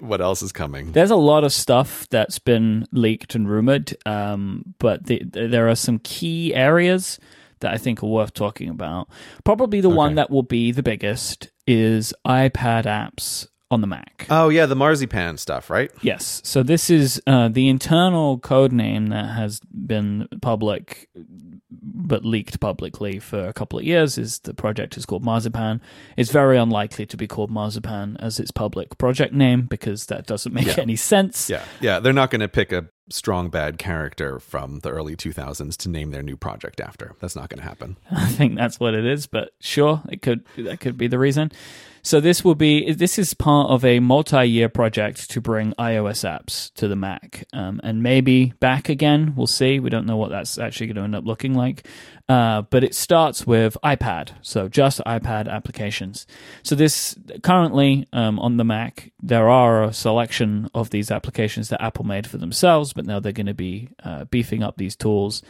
What else is coming? There's a lot of stuff that's been leaked and rumored, um, but the, there are some key areas that I think are worth talking about. Probably the one that will be the biggest is iPad apps on the Mac. Oh yeah, the marzipan stuff, right? Yes. So this is uh, the internal code name that has been public, but leaked publicly for a couple of years. Is the project is called Marzipan? It's very unlikely to be called Marzipan as its public project name because that doesn't make Yeah. any sense. Yeah, yeah. They're not going to pick a strong bad character from the early 2000s to name their new project after. That's not going to happen. I think that's what it is, but sure, it could that could be the reason. So this will be this is part of a multi-year project to bring iOS apps to the Mac, um, and maybe back again. We'll see. We don't know what that's actually going to end up looking like, uh, but it starts with iPad, so just iPad applications. So this currently um, on the Mac, there are a selection of these applications that Apple made for themselves, but now they're going to be uh, beefing up these tools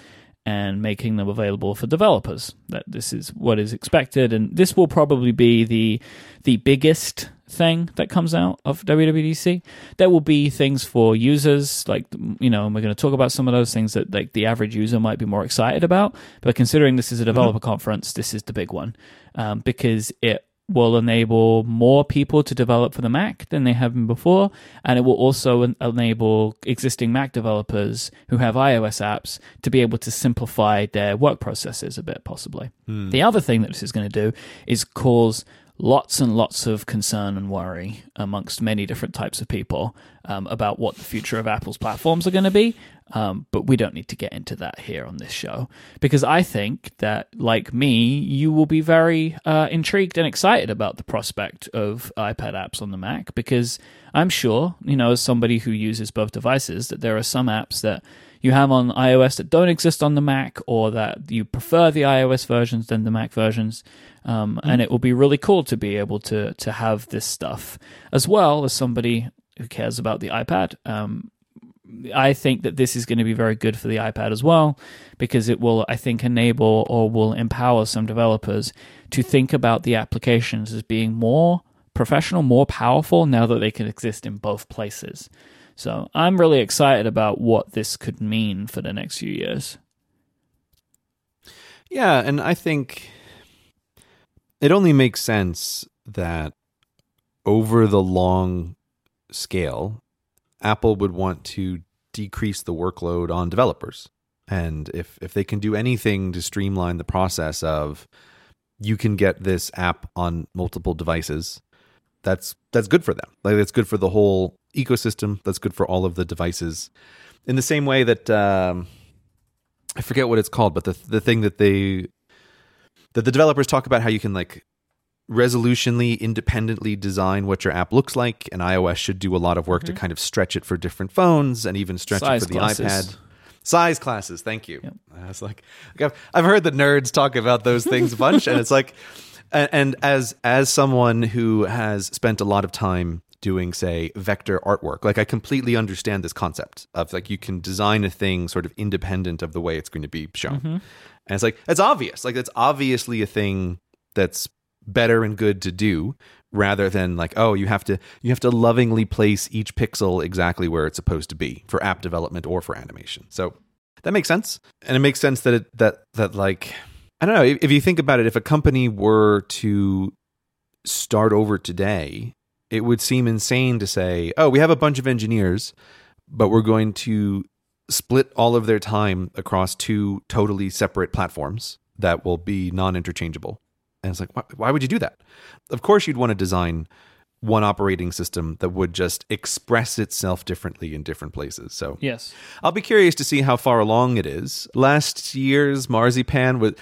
and making them available for developers. That this is what is expected, and this will probably be the the biggest thing that comes out of WWDC. There will be things for users, like you know, and we're going to talk about some of those things that like the average user might be more excited about. But considering this is a developer conference, this is the big one um, because it will enable more people to develop for the Mac than they have been before, and it will also enable existing Mac developers who have iOS apps to be able to simplify their work processes a bit, possibly. Hmm. The other thing that this is going to do is cause lots and lots of concern and worry amongst many different types of people um, about what the future of Apple's platforms are going to be. Um, but we don't need to get into that here on this show because I think that, like me, you will be very uh, intrigued and excited about the prospect of iPad apps on the Mac because I'm sure, you know, as somebody who uses both devices, that there are some apps that you have on iOS that don't exist on the Mac, or that you prefer the iOS versions than the Mac versions. Um, And it will be really cool to be able to to have this stuff as well as somebody who cares about the iPad. Um, I think that this is going to be very good for the iPad as well because it will, I think, enable or will empower some developers to think about the applications as being more professional, more powerful now that they can exist in both places. So I'm really excited about what this could mean for the next few years. Yeah, and I think it only makes sense that over the long scale, Apple would want to decrease the workload on developers. And if if they can do anything to streamline the process of you can get this app on multiple devices, that's that's good for them. Like that's good for the whole ecosystem. That's good for all of the devices. In the same way that um, I forget what it's called, but the the thing that they that the developers talk about how you can like resolutionally independently design what your app looks like and iOS should do a lot of work to mm-hmm. kind of stretch it for different phones and even stretch Size it for the classes. iPad. Size classes, thank you. I was like, like, I've, I've heard the nerds talk about those things a bunch, and it's like, and, and as as someone who has spent a lot of time doing, say, vector artwork, like I completely understand this concept of like you can design a thing sort of independent of the way it's going to be shown, mm-hmm. And it's like it's obvious, like it's obviously a thing that's better and good to do rather than like oh you have to you have to lovingly place each pixel exactly where it's supposed to be for app development or for animation. So that makes sense. And it makes sense that it that that like i don't know. If, if you think about it if a company were to start over today it would seem insane to say, "Oh, we have a bunch of engineers, but we're going to split all of their time across two totally separate platforms that will be non-interchangeable." And it's like, why, why would you do that? Of course, you'd want to design one operating system that would just express itself differently in different places. So Yes. I'll be curious to see how far along it is. Last year's Marzipan was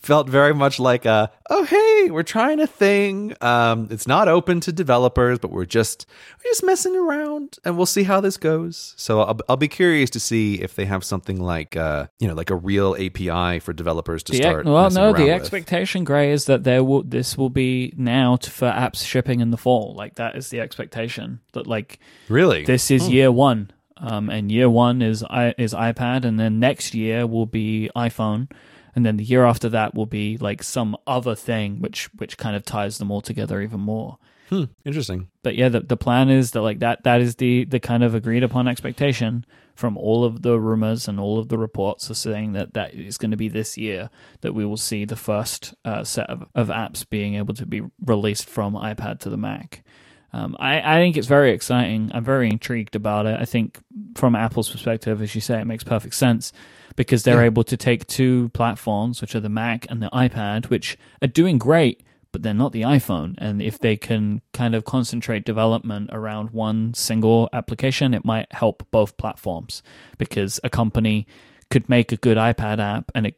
felt very much like a oh hey we're trying a thing um it's not open to developers but we're just we're just messing around and we'll see how this goes so i'll, I'll be curious to see if they have something like uh you know like a real api for developers to The start ex- well, no, the with. expectation, Grey, is that there will this will be now to, for apps shipping in the fall. Like that is the expectation. That like really this is year one, um, and year one is i is iPad, and then next year will be iPhone, and then the year after that will be like some other thing, which which kind of ties them all together even more. hmm, interesting But yeah, the the plan is that like that that is the the kind of agreed upon expectation from all of the rumors and all of the reports are saying that that is going to be this year that we will see the first uh, set of, of apps being able to be released from iPad to the Mac. Um, I, I think it's very exciting. I'm very intrigued about it. I think from Apple's perspective, as you say, it makes perfect sense because they're Yeah. able to take two platforms, which are the Mac and the iPad, which are doing great, but they're not the iPhone. And if they can kind of concentrate development around one single application, it might help both platforms because a company could make a good iPad app and it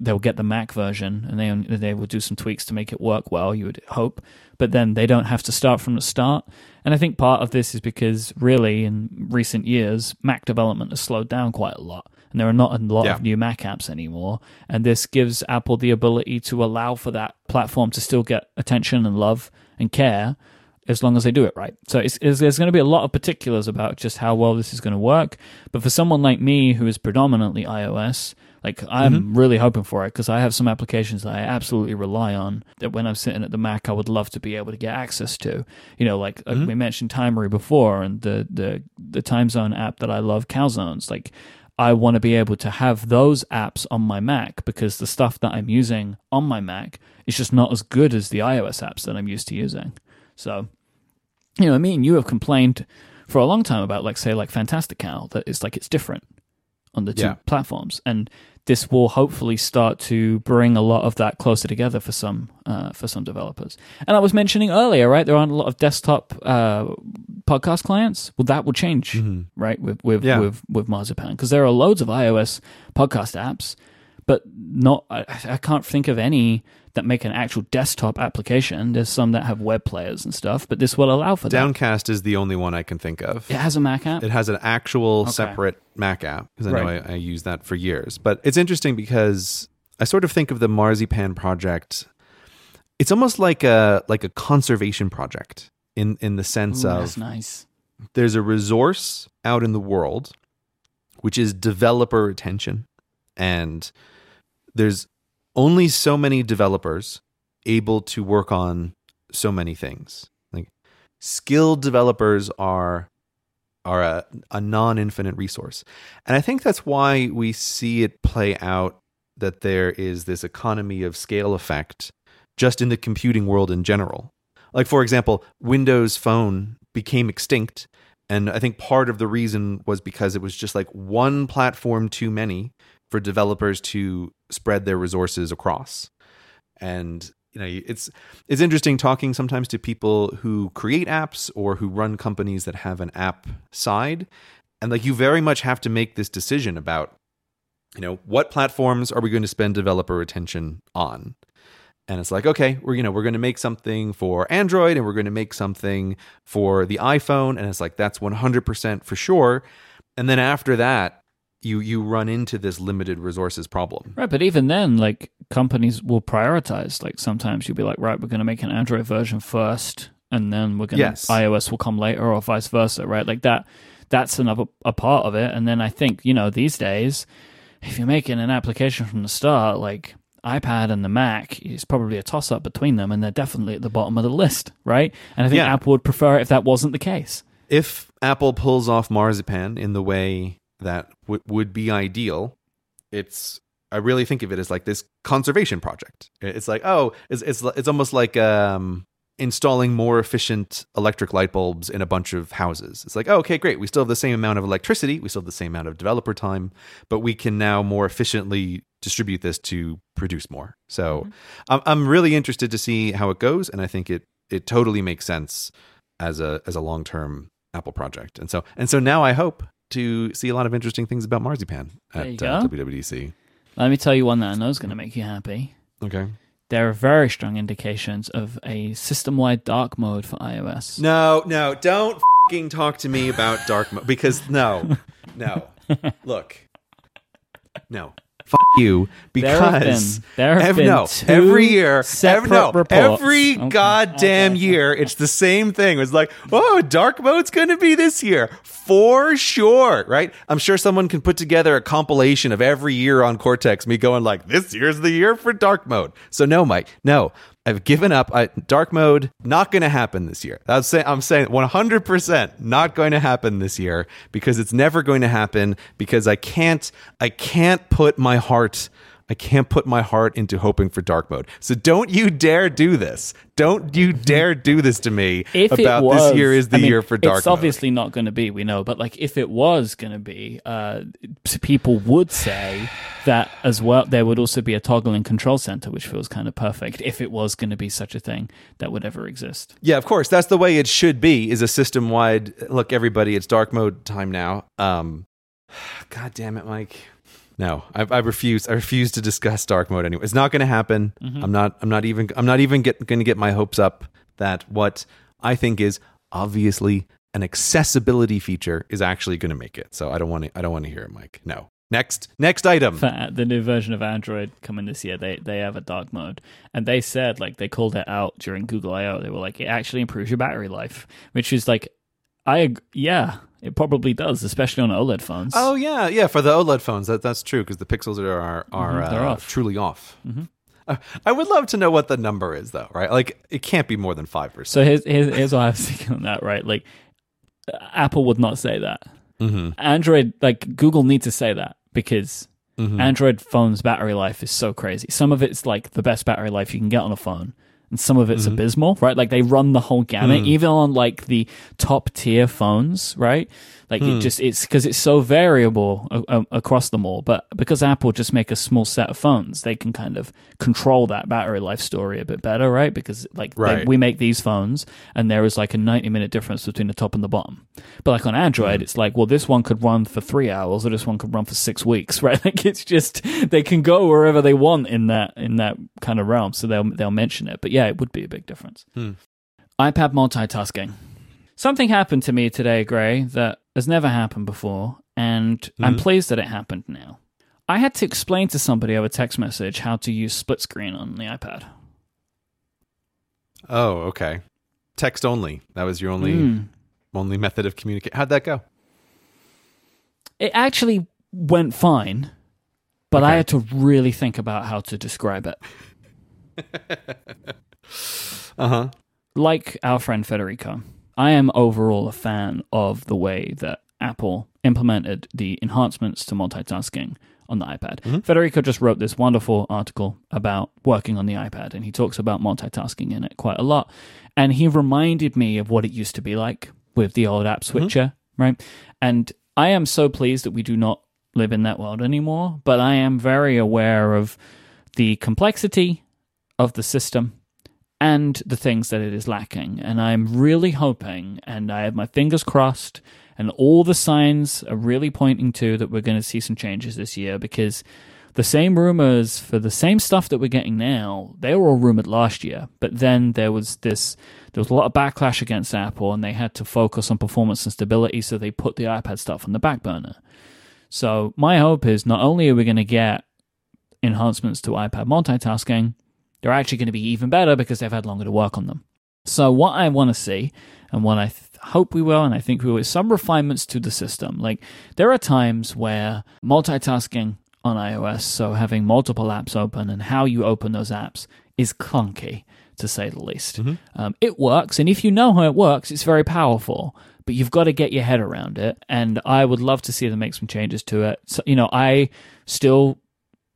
they'll get the Mac version and they they will do some tweaks to make it work well. You would hope, but then they don't have to start from the start. And I think part of this is because really in recent years Mac development has slowed down quite a lot, and there are not a lot Yeah. of new Mac apps anymore. And this gives Apple the ability to allow for that platform to still get attention and love and care as long as they do it right. So it's, it's, there's going to be a lot of particulars about just how well this is going to work. But for someone like me who is predominantly iOS, like I'm mm-hmm. really hoping for it because I have some applications that I absolutely rely on that when I'm sitting at the Mac, I would love to be able to get access to. You know, like, like mm-hmm. we mentioned Timery before and the, the, the time zone app that I love, Calzones. Like, I want to be able to have those apps on my Mac because the stuff that I'm using on my Mac is just not as good as the iOS apps that I'm used to using. So, you know, me and you have complained for a long time about, like, say, like Fantastic Fantastical, that it's like it's different on the two Yeah. platforms, and this will hopefully start to bring a lot of that closer together for some uh, for some developers. And I was mentioning earlier, right? There aren't a lot of desktop uh, podcast clients. Well, that will change, right? With with Yeah. with with Marzipan, because there are loads of iOS podcast apps, but not. I, I can't think of any that make an actual desktop application. There's some that have web players and stuff, but this will allow for that. downcast is the only one i can think of It has a Mac app. It has an actual separate Mac app because I know I, I use that for years. But it's interesting because I sort of think of the Marzipan project. It's almost like a like a conservation project in in the sense Ooh, of nice. there's a resource out in the world which is developer attention and there's only so many developers able to work on so many things. Like skilled developers are are a, a non-infinite resource. And i think that's why we see it play out that there is this economy of scale effect just in the computing world in general. Like for example windows phone became extinct and i think part of the reason was because it was just like one platform too many for developers to spread their resources across. And you know it's it's interesting talking sometimes to people who create apps or who run companies that have an app side. And like you very much have to make this decision about you know what platforms are we going to spend developer attention on? And it's like okay we're you know we're going to make something for android and we're going to make something for the iphone. And it's like that's 100% for sure. And then after that you you run into this limited resources problem Right, but even then, like companies will prioritize. Like sometimes you'll be like, right, we're going to make an Android version first, and then we're going to Yes. iOS will come later, or vice versa. Right, like that. That's another a part of it. And then I think you know these days, if you're making an application from the start, like iPad and the Mac is probably a toss up between them, and they're definitely at the bottom of the list, right? And I think Yeah. Apple would prefer it if that wasn't the case. if Apple pulls off Marzipan in the way that w- would be ideal, it's I really think of it as like this conservation project. It's like oh, it's it's it's almost like um installing more efficient electric light bulbs in a bunch of houses. It's like, oh, okay, great. We still have the same amount of electricity, we still have the same amount of developer time, but we can now more efficiently distribute this to produce more. So I'm, I'm really interested to see how it goes, and I think it it totally makes sense as a as a long term Apple project. And so and so now I hope to see a lot of interesting things about Marzipan at uh. WWDC. Let me tell you one that I know is going to make you happy. Okay. There are very strong indications of a system wide dark mode for iOS. No, no, don't fucking talk to me about dark mode because no, no. Look, no. You There have because been- there have been no, every year, every, no, reports. every Okay, goddamn okay, year, it's the same thing. It's like, oh, dark mode's going to be this year for sure, right? I'm sure someone can put together a compilation of every year on Cortex, me going like, this year's the year for dark mode. So no, Myke, no. I've given up. I, dark mode not going to happen this year. That's say, I'm saying 100% not going to happen this year because it's never going to happen because I can't I can't put my heart I can't put my heart into hoping for dark mode. So don't you dare do this. Don't you dare do this to me If about was, this year is the I mean, year for dark mode. It's mode. obviously not going to be, we know, but like if it was going to be, uh, people would say that as well. There would also be a toggle in Control Center, which feels kind of perfect. If it was going to be such a thing that would ever exist. Yeah, of course. That's the way it should be. Is a system wide. Look, everybody, it's dark mode time now. Um, God damn it, Myke. No, I, I refuse. I refuse to discuss dark mode anyway. It's not going to happen. Mm-hmm. I'm not. I'm not even. I'm not even going to get my hopes up that what I think is obviously an accessibility feature is actually going to make it. So I don't want to. I don't want to hear it, Myke. No. Next. Next item. For uh, the new version of Android coming this year, they they have a dark mode, and they said like they called it out during Google I/O. They were like, it actually improves your battery life, which is like, I yeah, it probably does, especially on OLED phones. Oh yeah, yeah. For the OLED phones, that that's true because the pixels are are, are Mhm, uh, off. truly off. Uh, I would love to know what the number is, though. Right? Like it can't be more than five percent. So here's, here's here's what I was thinking on that, right? Like uh, Apple would not say that. Mm-hmm. Android, like Google, need to say that because Mm-hmm. Android phones' battery life is so crazy. Some of it's like the best battery life you can get on a phone, and some of it's mm-hmm. abysmal, right? Like they run the whole gamut, mm. even on like the top tier phones, right? Like it hmm. just it's because it's so variable a- a- across them all. But because Apple just make a small set of phones, they can kind of control that battery life story a bit better, right? Because like they- we make these phones, and there is like a ninety minute difference between the top and the bottom. But like on Android, hmm. it's like, well, this one could run for three hours, or this one could run for six weeks, right? Like it's just they can go wherever they want in that in that kind of realm. So they'll they'll mention it. But yeah, it would be a big difference. Hmm. iPad multitasking. Something happened to me today, Grey, that has never happened before, and I'm pleased that it happened now. I had to explain to somebody over text message how to use split screen on the iPad. Oh, okay. Text only. That was your only Mm. only method of communication. How'd that go? It actually went fine, but I had to really think about how to describe it. Uh huh. Like our friend Federico, I am overall a fan of the way that Apple implemented the enhancements to multitasking on the iPad. Mm-hmm. Federico just wrote this wonderful article about working on the iPad, and he talks about multitasking in it quite a lot. And he reminded me of what it used to be like with the old app mm-hmm. switcher, right? And I am so pleased that we do not live in that world anymore, but I am very aware of the complexity of the system and the things that it is lacking. And I'm really hoping, and I have my fingers crossed, and all the signs are really pointing to that we're going to see some changes this year because the same rumors for the same stuff that we're getting now, they were all rumored last year. But then there was this, there was a lot of backlash against Apple, and they had to focus on performance and stability, so they put the iPad stuff on the back burner. So my hope is not only are we going to get enhancements to iPad multitasking, they're actually going to be even better because they've had longer to work on them. So what I want to see, and what I th- hope we will, and I think we will, is some refinements to the system. Like there are times where multitasking on iOS, so having multiple apps open and how you open those apps is clunky, to say the least. Um, it works, and if you know how it works, it's very powerful. But you've got to get your head around it, and I would love to see them make some changes to it. So, you know, I still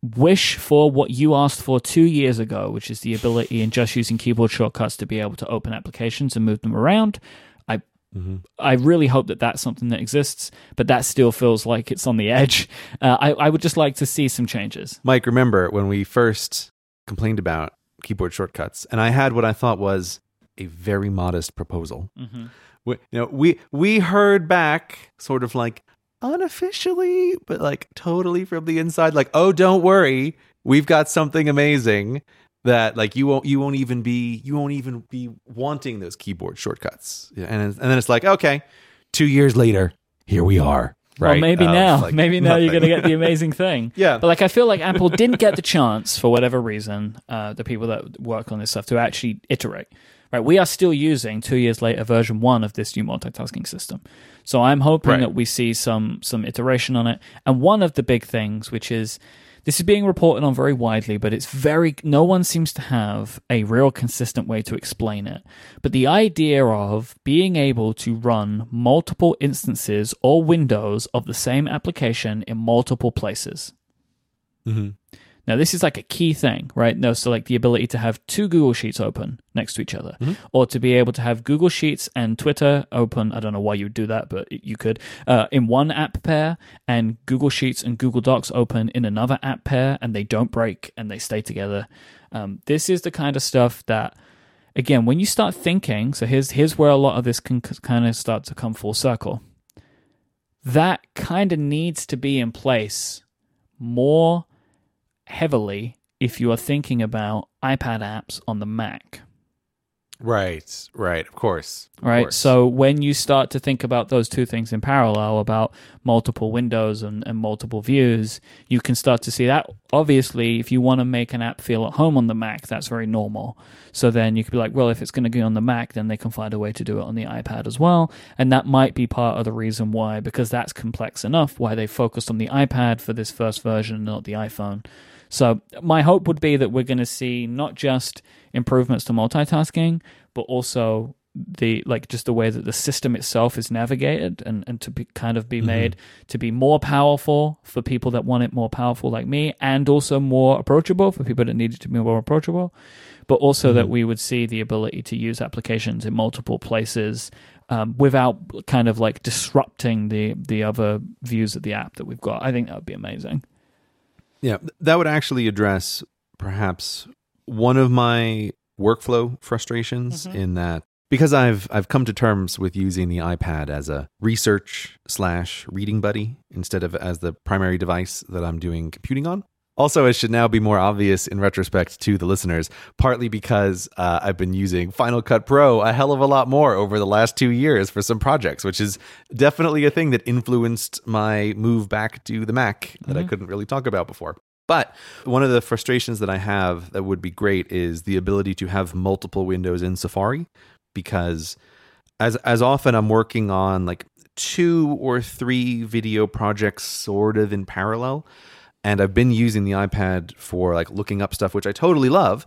wish for what you asked for two years ago, which is the ability in just using keyboard shortcuts to be able to open applications and move them around. I I really hope that that's something that exists, but that still feels like it's on the edge. Uh, I, I would just like to see some changes. Myke, remember when we first complained about keyboard shortcuts, and I had what I thought was a very modest proposal. We, you know, we we heard back, sort of like unofficially, but like totally from the inside, like, oh, don't worry, we've got something amazing that like you won't you won't even be you won't even be wanting those keyboard shortcuts. Yeah, And and then it's like, okay, two years later, here we are. Right? Well, maybe Of, now, like, maybe now you're going to get the amazing thing. Yeah. But like, I feel like Apple didn't get the chance for whatever reason, uh, the people that work on this stuff to actually iterate. Right, we are still using two years later version one of this new multitasking system. So I'm hoping Right. that we see some some iteration on it. And one of the big things, which is this is being reported on very widely, but it's very no one seems to have a real consistent way to explain it. But the idea of being able to run multiple instances or windows of the same application in multiple places. Mhm. Now, this is like a key thing, right? No, so like the ability to have two Google Sheets open next to each other, or to be able to have Google Sheets and Twitter open. I don't know why you would do that, but you could uh, in one app pair, and Google Sheets and Google Docs open in another app pair, and they don't break and they stay together. Um, this is the kind of stuff that, again, when you start thinking, so here's here's where a lot of this can kind of start to come full circle. That kind of needs to be in place more heavily if you are thinking about iPad apps on the Mac. Right, right, of course. of Right. course. So when you start to think about those two things in parallel, about multiple windows and, and multiple views, you can start to see that. Obviously, if you want to make an app feel at home on the Mac, that's very normal. So then you could be like, well, if it's going to be on the Mac, then they can find a way to do it on the iPad as well. And that might be part of the reason why, because that's complex enough, why they focused on the iPad for this first version, not the iPhone. So my hope would be that we're going to see not just improvements to multitasking, but also the like just the way that the system itself is navigated and, and to be kind of be made to be more powerful for people that want it more powerful like me and also more approachable for people that need it to be more approachable. But also that we would see the ability to use applications in multiple places um, without kind of like disrupting the the other views of the app that we've got. I think that would be amazing Yeah, that would actually address perhaps one of my workflow frustrations mm-hmm. in that because I've I've come to terms with using the iPad as a research slash reading buddy instead of as the primary device that I'm doing computing on. Also, it should now be more obvious in retrospect to the listeners, partly because uh, I've been using Final Cut Pro a hell of a lot more over the last two years for some projects, which is definitely a thing that influenced my move back to the Mac that I couldn't really talk about before. But one of the frustrations that I have that would be great is the ability to have multiple windows in Safari because as as often I'm working on like two or three video projects sort of in parallel and I've been using the iPad for like looking up stuff which I totally love.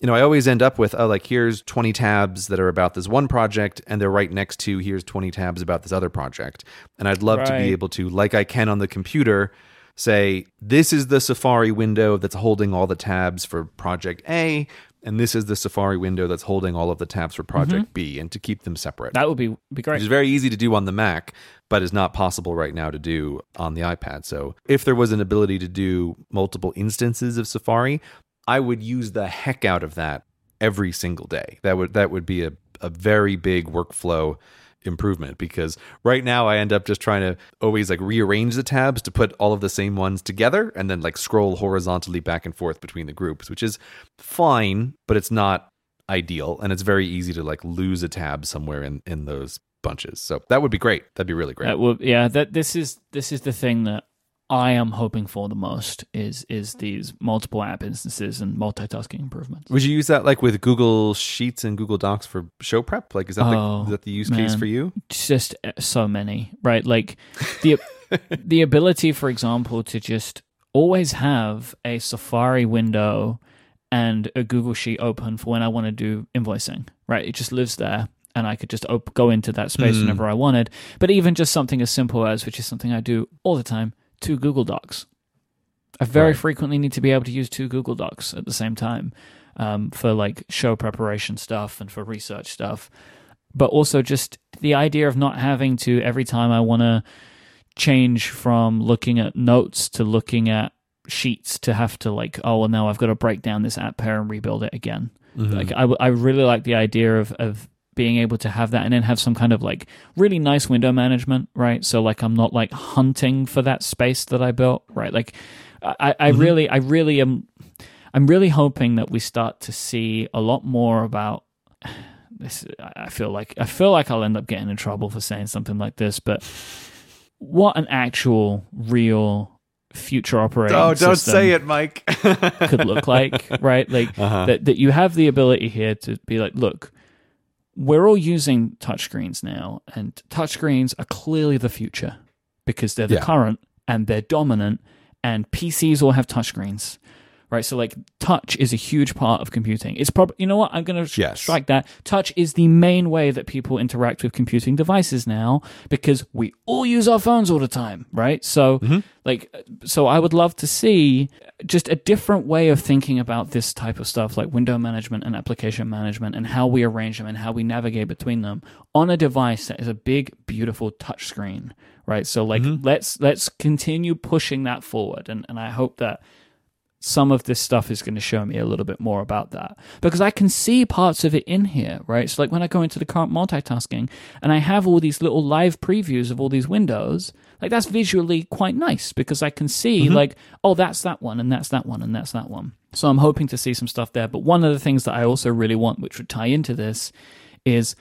You know, I always end up with oh like here's 20 tabs that are about this one project and they're right next to here's 20 tabs about this other project. And I'd love to be able to like I can on the computer say this is the Safari window that's holding all the tabs for project A and this is the Safari window that's holding all of the tabs for project mm-hmm. B and to keep them separate that would be be great is very easy to do on the Mac, but is not possible right now to do on the iPad. So if there was an ability to do multiple instances of Safari, I would use the heck out of that every single day. That would that would be a, a very big workflow improvement because right now I end up just trying to always like rearrange the tabs to put all of the same ones together and then like scroll horizontally back and forth between the groups, which is fine, but it's not ideal and it's very easy to like lose a tab somewhere in in those bunches. So that would be great. That'd be really great. That would yeah. That this is this is the thing that I am hoping for the most is is these multiple app instances and multitasking improvements. Would you use that like with Google Sheets and Google Docs for show prep? Like is that Oh, the, is that the use case for you? Just uh, so many, right? Like the the ability, for example, to just always have a Safari window and a Google Sheet open for when I want to do invoicing, right? It just lives there. And I could just op- go into that space Mm. whenever I wanted. But even just something as simple as, which is something I do all the time, to Google Docs. I very Right. frequently need to be able to use two Google Docs at the same time um, for like show preparation stuff and for research stuff. But also just the idea of not having to every time I want to change from looking at notes to looking at sheets to have to like oh well now I've got to break down this app pair and rebuild it again. Mhm. Like I really like the idea of of being able to have that and then have some kind of like really nice window management, right? So like I'm not like hunting for that space that I built, right? Like I, I really I really am I'm really hoping that we start to see a lot more about this I feel like I feel like I'll end up getting in trouble for saying something like this, but what an actual real future operating Oh, don't say it, Myke. could look like, right? Like Uh-huh. that that you have the ability here to be like, look, we're all using touchscreens now, and touchscreens are clearly the future because they're the Yeah. current and they're dominant, and PCs all have touchscreens. Right, so like touch is a huge part of computing. It's probably you know what I'm going to Yes. strike that. Touch is the main way that people interact with computing devices now because we all use our phones all the time, right? So mm-hmm. like so I would love to see just a different way of thinking about this type of stuff like window management and application management and how we arrange them and how we navigate between them on a device that is a big beautiful touch screen right so like mm-hmm. let's let's continue pushing that forward and and I hope that some of this stuff is going to show me a little bit more about that because I can see parts of it in here, right? So, like when I go into the current multitasking and I have all these little live previews of all these windows, like that's visually quite nice because I can see, mm-hmm. like, oh, that's that one, and that's that one, and that's that one. So, I'm hoping to see some stuff there. But one of the things that I also really want, which would tie into this, is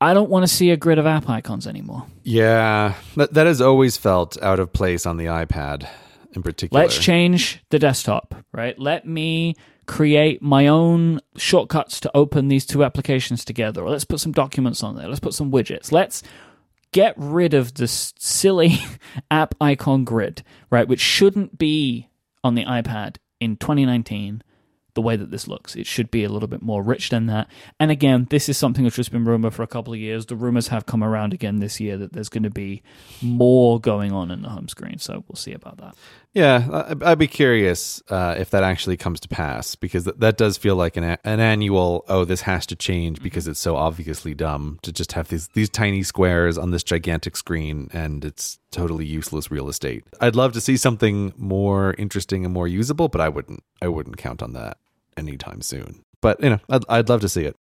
I don't want to see a grid of app icons anymore. yeah, that, that has always felt out of place on the iPad in particular. Let's change the desktop, right? Let me create my own shortcuts to open these two applications together. Or let's put some documents on there. Let's put some widgets. Let's get rid of this silly app icon grid, right? Which shouldn't be on the iPad in 2019 the way that this looks. It should be a little bit more rich than that. And again, this is something which has been rumored for a couple of years. The rumors have come around again this year that there's going to be more going on in the home screen. So we'll see about that. Yeah, I'd be curious uh, if that actually comes to pass because th- that does feel like an, a- an annual. Oh, this has to change because it's so obviously dumb to just have these these tiny squares on this gigantic screen and it's totally useless real estate. I'd love to see something more interesting and more usable, but I wouldn't. I wouldn't count on that anytime soon. But you know, I'd, I'd love to see it.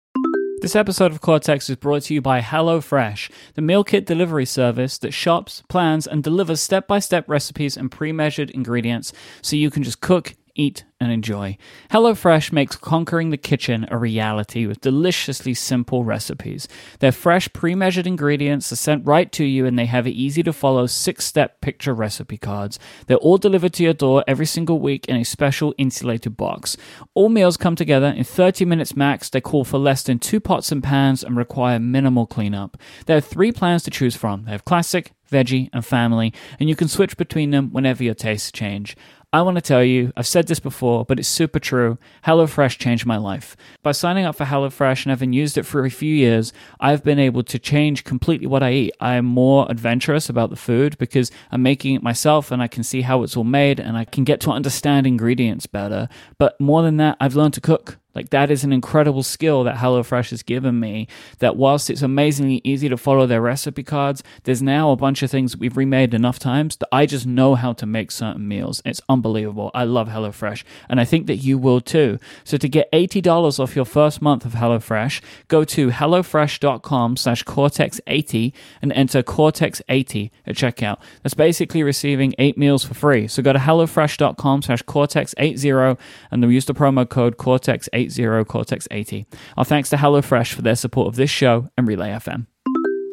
This episode of Cortex is brought to you by HelloFresh, the meal kit delivery service that shops, plans, and delivers step by step recipes and pre measured ingredients so you can just cook, eat, and enjoy. HelloFresh makes conquering the kitchen a reality with deliciously simple recipes. Their fresh, pre measured ingredients are sent right to you, and they have easy to follow six step picture recipe cards. They're all delivered to your door every single week in a special insulated box. All meals come together in 30 minutes max. They call for less than two pots and pans and require minimal cleanup. There are three plans to choose from they have classic, veggie, and family, and you can switch between them whenever your tastes change. I want to tell you, I've said this before, but it's super true. HelloFresh changed my life. By signing up for HelloFresh and having used it for a few years, I've been able to change completely what I eat. I am more adventurous about the food because I'm making it myself and I can see how it's all made and I can get to understand ingredients better. But more than that, I've learned to cook. Like that is an incredible skill that HelloFresh has given me. That whilst it's amazingly easy to follow their recipe cards, there's now a bunch of things we've remade enough times that I just know how to make certain meals. It's unbelievable. I love HelloFresh, and I think that you will too. So to get eighty dollars off your first month of HelloFresh, go to hellofresh.com/cortex80 and enter cortex80 at checkout. That's basically receiving eight meals for free. So go to hellofresh.com/cortex80 and use the promo code cortex80 cortex80. Our thanks to HelloFresh for their support of this show and Relay FM.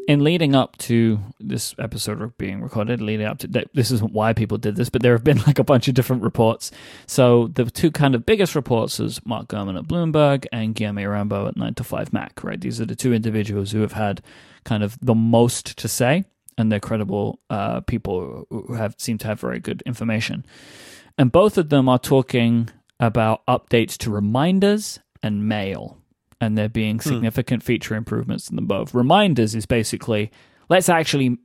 In leading up to this episode being recorded, leading up to this isn't why people did this, but there have been like a bunch of different reports. So the two kind of biggest reports is Mark Gurman at Bloomberg and Guilherme Rambo at 9 to 5 Mac, right? These are the two individuals who have had kind of the most to say, and they're credible uh, people who have seem to have very good information. And both of them are talking about updates to reminders and mail and there being significant feature improvements in them both. Reminders is basically let's actually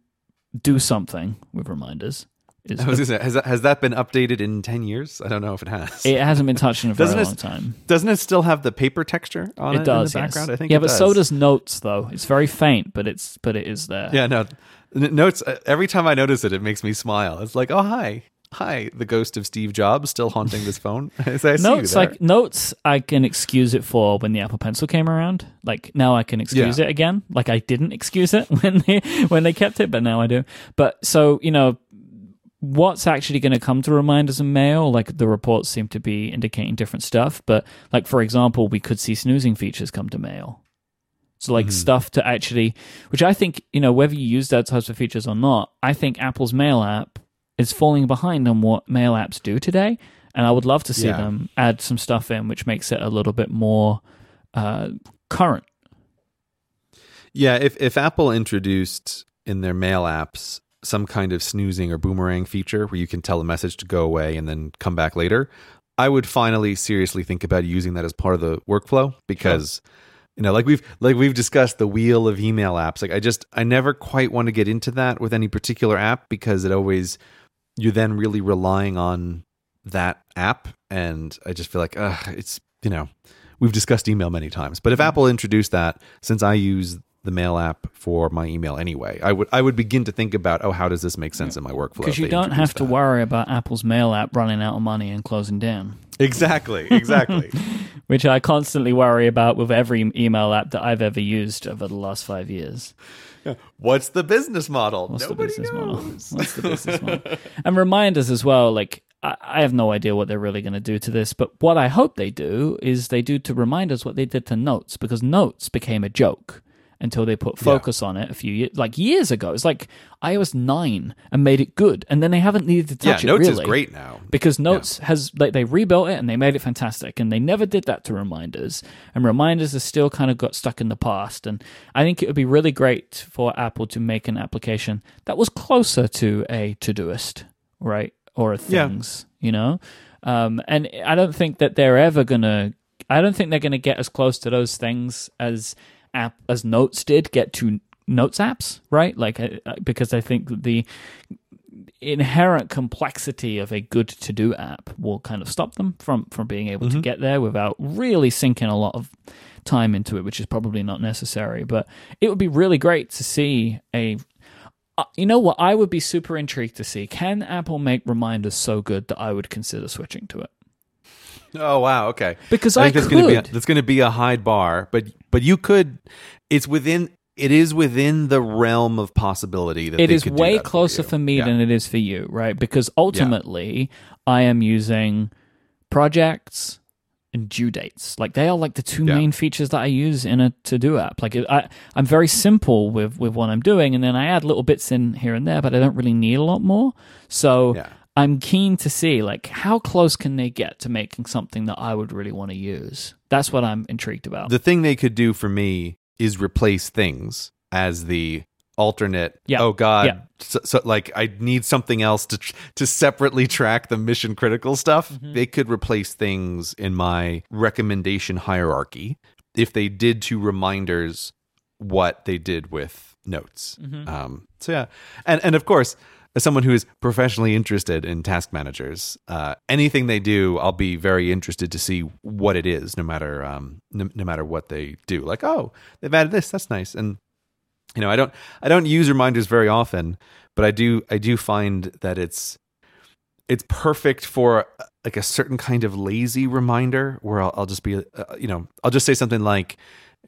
do something with reminders. Is I was gonna say, has that, has that been updated in ten years? I don't know if it has. it hasn't been touched in a very Doesn't it- long time. Doesn't it still have the paper texture on it, It does. in the background? yes. I think. Yeah, it but does. so does Notes though. It's very faint, but it's but it is there. Yeah, no. Notes. uh, Every time I notice it, it makes me smile. It's like, oh hi, hi, the ghost of Steve Jobs still haunting this phone. Notes like notes, I can excuse it for when the Apple Pencil came around. Like now, I can excuse Yeah. it again. Like I didn't excuse it when they when they kept it, but now I do. But so you know, what's actually going to come to reminders and mail? Like the reports seem to be indicating different stuff. But like for example, we could see snoozing features come to mail. So like mm-hmm. stuff to actually, which I think you know whether you use that types of features or not, I think Apple's Mail app is falling behind on what Mail apps do today, and I would love to see Yeah. them add some stuff in which makes it a little bit more uh, current. Yeah, if if Apple introduced in their mail apps some kind of snoozing or boomerang feature where you can tell a message to go away and then come back later, I would finally seriously think about using that as part of the workflow because you know, like we've like we've discussed the wheel of email apps. Like I just I never quite want to get into that with any particular app because it always you're then really relying on that app and I just feel like uh it's you know, we've discussed email many times. But if Apple introduced that, since I use the mail app for my email anyway, I would I would begin to think about, oh, how does this make sense in my workflow? Because you don't have to that? worry about Apple's Mail app running out of money and closing down, Exactly, exactly. which I constantly worry about with every email app that I've ever used over the last five years. What's the business model? What's Nobody the business model? knows. What's the business model? And reminders as well. Like I, I have no idea what they're really going to do to this, but what I hope they do is they do to Reminders what they did to Notes because Notes became a joke until they put focus on it a few years, like years ago. It's like iOS nine and made it good, and then they haven't needed to Yeah, touch it. Notes really is great now. because Notes has like they rebuilt it and they made it fantastic, and they never did that to Reminders, and Reminders has still kind of got stuck in the past. And I think it would be really great for Apple to make an application that was closer to a Todoist, right, or a Yeah. Things, you know. Um, and I don't think that they're ever gonna. I don't think they're gonna get as close to those things as app as Notes did get to Notes apps, right? Like uh, uh, because I think the inherent complexity of a good to do app will kind of stop them from from being able to get there without really sinking a lot of time into it which is probably not necessary. But it would be really great to see a uh, you know what? I would be super intrigued to see can apple make reminders so good that i would consider switching to it Oh wow, okay. Because I think I that's gonna be a, that's going to be a high bar, but but you could. It's within. It is within the realm of possibility that it they is way closer you. for me Yeah. than it is for you, right? Because ultimately, I am using projects and due dates. Like they are like the two Yeah. main features that I use in a to do app. Like I, I'm very simple with with what I'm doing, and then I add little bits in here and there, but I don't really need a lot more. So. Yeah. I'm keen to see like how close can they get to making something that I would really want to use. That's what I'm intrigued about. The thing they could do for me is replace things as the alternate. Yeah. Oh God. Yeah. So, so like I need something else to tr- to separately track the mission critical stuff. Mm-hmm. They could replace things in my recommendation hierarchy if they did to reminders what they did with notes. Mm-hmm. Um, so yeah, and and of course. As someone who is professionally interested in task managers, uh, anything they do, I'll be very interested to see what it is, no matter um, no, no matter what they do. Like, oh, they've added this, that's nice, and you know, I don't I don't use reminders very often, but I do I do find that it's it's perfect for uh, like a certain kind of lazy reminder where I'll, I'll just be uh, you know I'll just say something like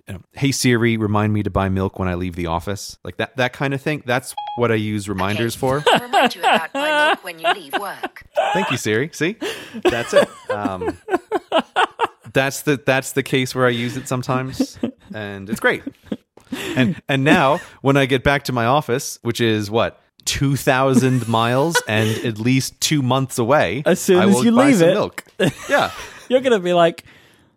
you know, hey Siri, remind me to buy milk when I leave the office. Like that that kind of thing. That's what I use reminders for. I'll remind you about my milk when you leave work. Thank you, Siri. See, that's it. Um, that's the that's the case where I use it sometimes, and it's great. And and now when I get back to my office, which is what two thousand miles and at least two months away, As soon I as you buy leave some it. milk. Yeah, You're gonna be like,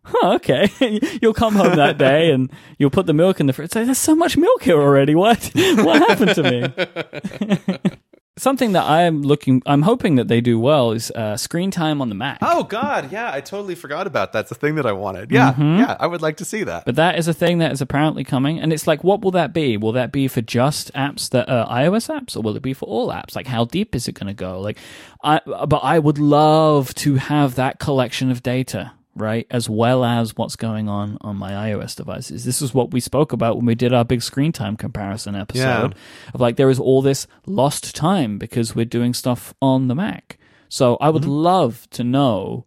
huh, okay. you'll come home that day and you'll put the milk in the fridge. Say, there's so much milk here already. What? What happened to me? something that I'm looking, I'm hoping that they do well is uh, screen time on the Mac. Oh God, yeah, I totally forgot about that. That's the thing that I wanted. Yeah, yeah, I would like to see that. But that is a thing that is apparently coming, and it's like, what will that be? Will that be for just apps that are iOS apps, or will it be for all apps? Like, how deep is it going to go? Like, I but I would love to have that collection of data, right, as well as what's going on on my iOS devices. This is what we spoke about when we did our big screen time comparison episode. Of like, there is all this lost time because we're doing stuff on the Mac. So I would mm-hmm. love to know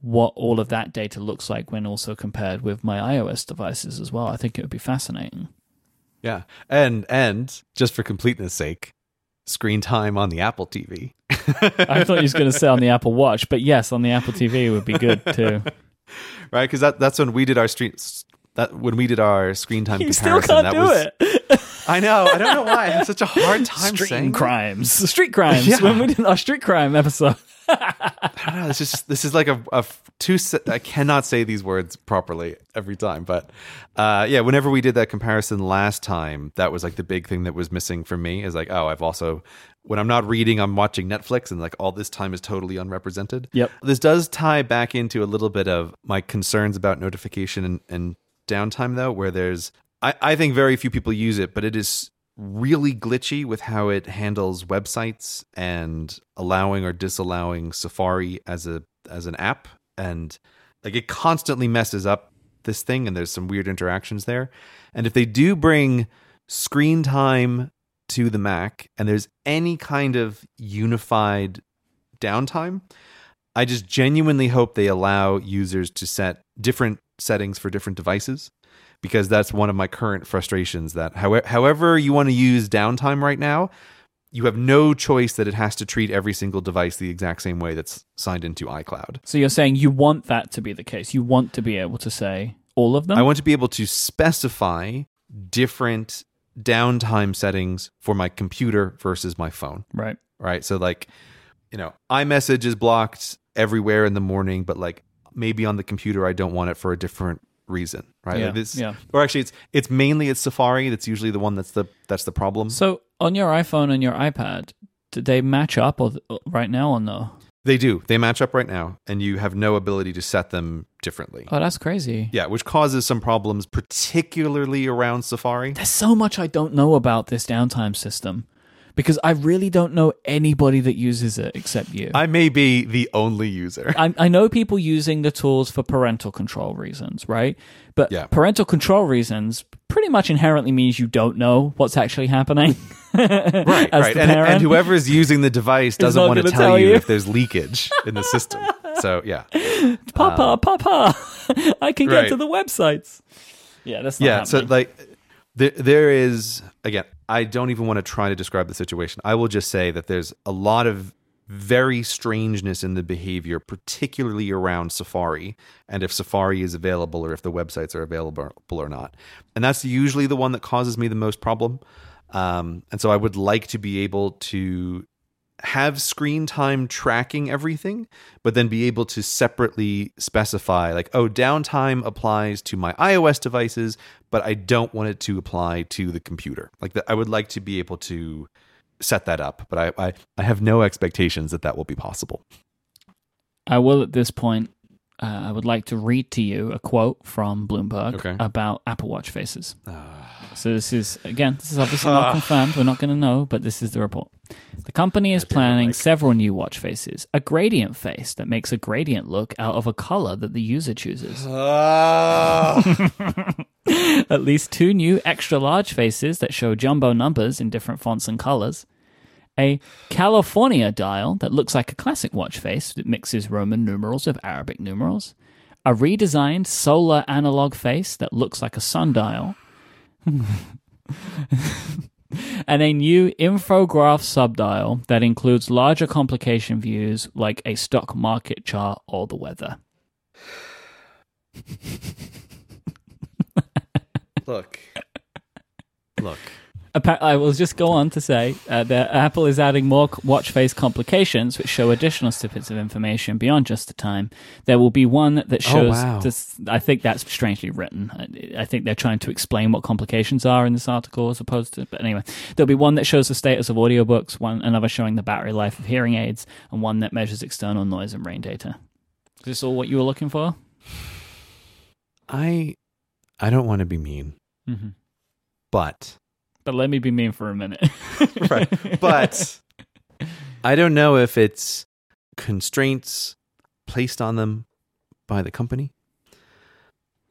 what all of that data looks like when also compared with my iOS devices as well. I think it would be fascinating. yeah, and and just for completeness' sake, screen time on the Apple TV. I thought you was going to say on the Apple Watch, but yes, on the Apple TV would be good too. Right? Because that that's when we did our street That when we did our screen time You still can't that do was, it. I know. I don't know why. I have such a hard time Street saying. crimes, street crimes. Yeah. When we did our street crime episode, I don't know. This is this is like a two. I cannot say these words properly every time, but uh, yeah. Whenever we did that comparison last time, that was like the big thing that was missing for me. Is like, oh, I've also when I'm not reading, I'm watching Netflix, and like all this time is totally unrepresented. Yep. This does tie back into a little bit of my concerns about notification and, and downtime, though, where there's I, I think very few people use it, but it is really glitchy with how it handles websites and allowing or disallowing Safari as a as an app and like it constantly messes up this thing and there's some weird interactions there. And if they do bring screen time to the Mac and there's any kind of unified downtime, I just genuinely hope they allow users to set different settings for different devices because that's one of my current frustrations that however, however you want to use downtime right now you have no choice that it has to treat every single device the exact same way that's signed into iCloud. so you're saying you want that to be the case. You want to be able to say all of them. I want to be able to specify different downtime settings for my computer versus my phone. right. right? So like, you know, iMessage is blocked everywhere in the morning, but like maybe on the computer I don't want it for a different reason, right? Yeah, Like this- yeah. Or actually, it's it's mainly it's Safari that's usually the one that's the that's the problem. So on your iPhone and your iPad, do they match up or right now or no? They do. They match up right now, and you have no ability to set them differently. Oh, that's crazy. Yeah, which causes some problems, particularly around Safari. There's so much I don't know about this downtime system because I really don't know anybody that uses it except you. I may be the only user. I, I know people using the tools for parental control reasons, right? But Yeah. parental control reasons pretty much inherently means you don't know what's actually happening. right, as right. the And, parent. and whoever's using the device doesn't want to tell, tell you if there's leakage in the system. So yeah. Papa, um, Papa, I can get right. to the websites. Yeah, that's not yeah so like there, there is again i don't even want to try to describe the situation. I will just say that there's a lot of very strangeness in the behavior particularly around safari and if safari is available or if the websites are available or not. And that's usually the one that causes me the most problem. Um, and so i would like to be able to have screen time tracking everything, but then be able to separately specify, like, oh, downtime applies to my iOS devices, but I don't want it to apply to the computer. Like, that, I would like to be able to set that up, but I, I, I have no expectations that that will be possible. I will at this point. Uh, I would like to read to you a quote from Bloomberg Okay. about Apple Watch faces. So this is again, this is obviously not confirmed. We're not going to know, but this is the report. The company is planning several new watch faces. A gradient face that makes a gradient look out of a color that the user chooses. At least two new extra large faces that show jumbo numbers in different fonts and colors. A California dial that looks like a classic watch face that mixes Roman numerals with Arabic numerals. A redesigned solar analog face that looks like a sundial. and a new infograph subdial that includes larger complication views like a stock market chart or the weather. Look. Look. I will just go on to say uh, that Apple is adding more watch face complications, which show additional snippets of information beyond just the time. There will be one that shows. Oh, wow. this, I think that's strangely written. I, I think they're trying to explain what complications are in this article as opposed to. But anyway, there'll be one that shows the status of audiobooks, one another showing the battery life of hearing aids, and one that measures external noise and rain data. Is this all what you were looking for? I I don't want to be mean, Mm-hmm. but But let me be mean for a minute. right. But I don't know if it's constraints placed on them by the company.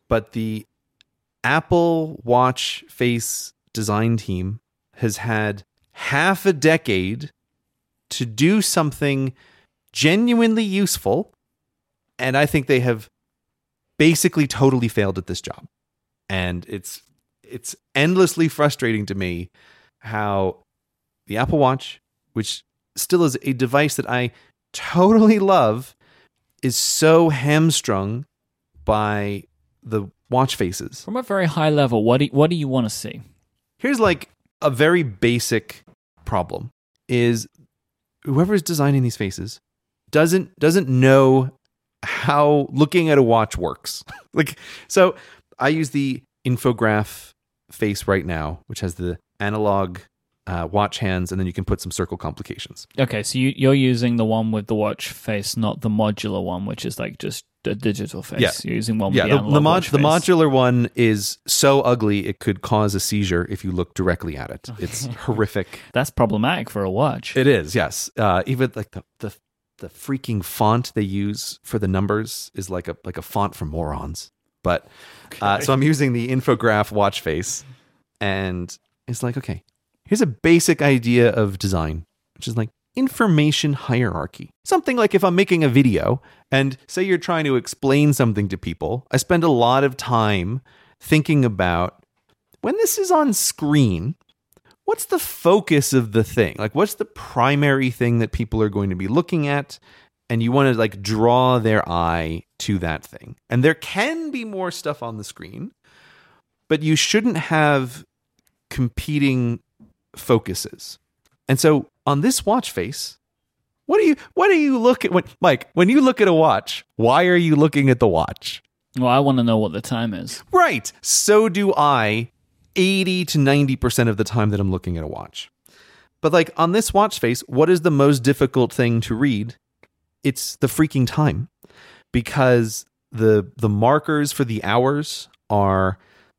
But the Apple Watch face design team has had half a decade to do something genuinely useful. And I think they have basically totally failed at this job. And it's it's endlessly frustrating to me how the Apple Watch, which still is a device that I totally love, is so hamstrung by the watch faces. From a very high level, what do what do you want to see? Here's like a very basic problem is whoever's designing these faces doesn't doesn't know how looking at a watch works. like so I use the infograph face right now, which has the analog uh, watch hands, and then you can put some circle complications. Okay, so you, you're using the one with the watch face, not the modular one, which is like just a digital face. Yeah. You're using one Yeah, with the, the, analog the, mod- the modular one is so ugly it could cause a seizure if you look directly at it. It's horrific. That's problematic for a watch. It is, yes. Uh, even like the, the the freaking font they use for the numbers is like a like a font for morons. But uh, so I'm using the infograph watch face, and it's like okay, here's a basic idea of design, which is like information hierarchy. Something like if I'm making a video and say you're trying to explain something to people, I spend a lot of time thinking about when this is on screen, what's the focus of the thing? Like, what's the primary thing that people are going to be looking at? And you want to like draw their eye to that thing. And there can be more stuff on the screen, but you shouldn't have competing focuses. And so on this watch face, what do you what do you look at when Myke, when you look at a watch, why are you looking at the watch? Well, I want to know what the time is. Right. So do I 80 to 90% of the time that I'm looking at a watch. But like on this watch face, what is the most difficult thing to read? It's the freaking time. Because the the markers for the hours are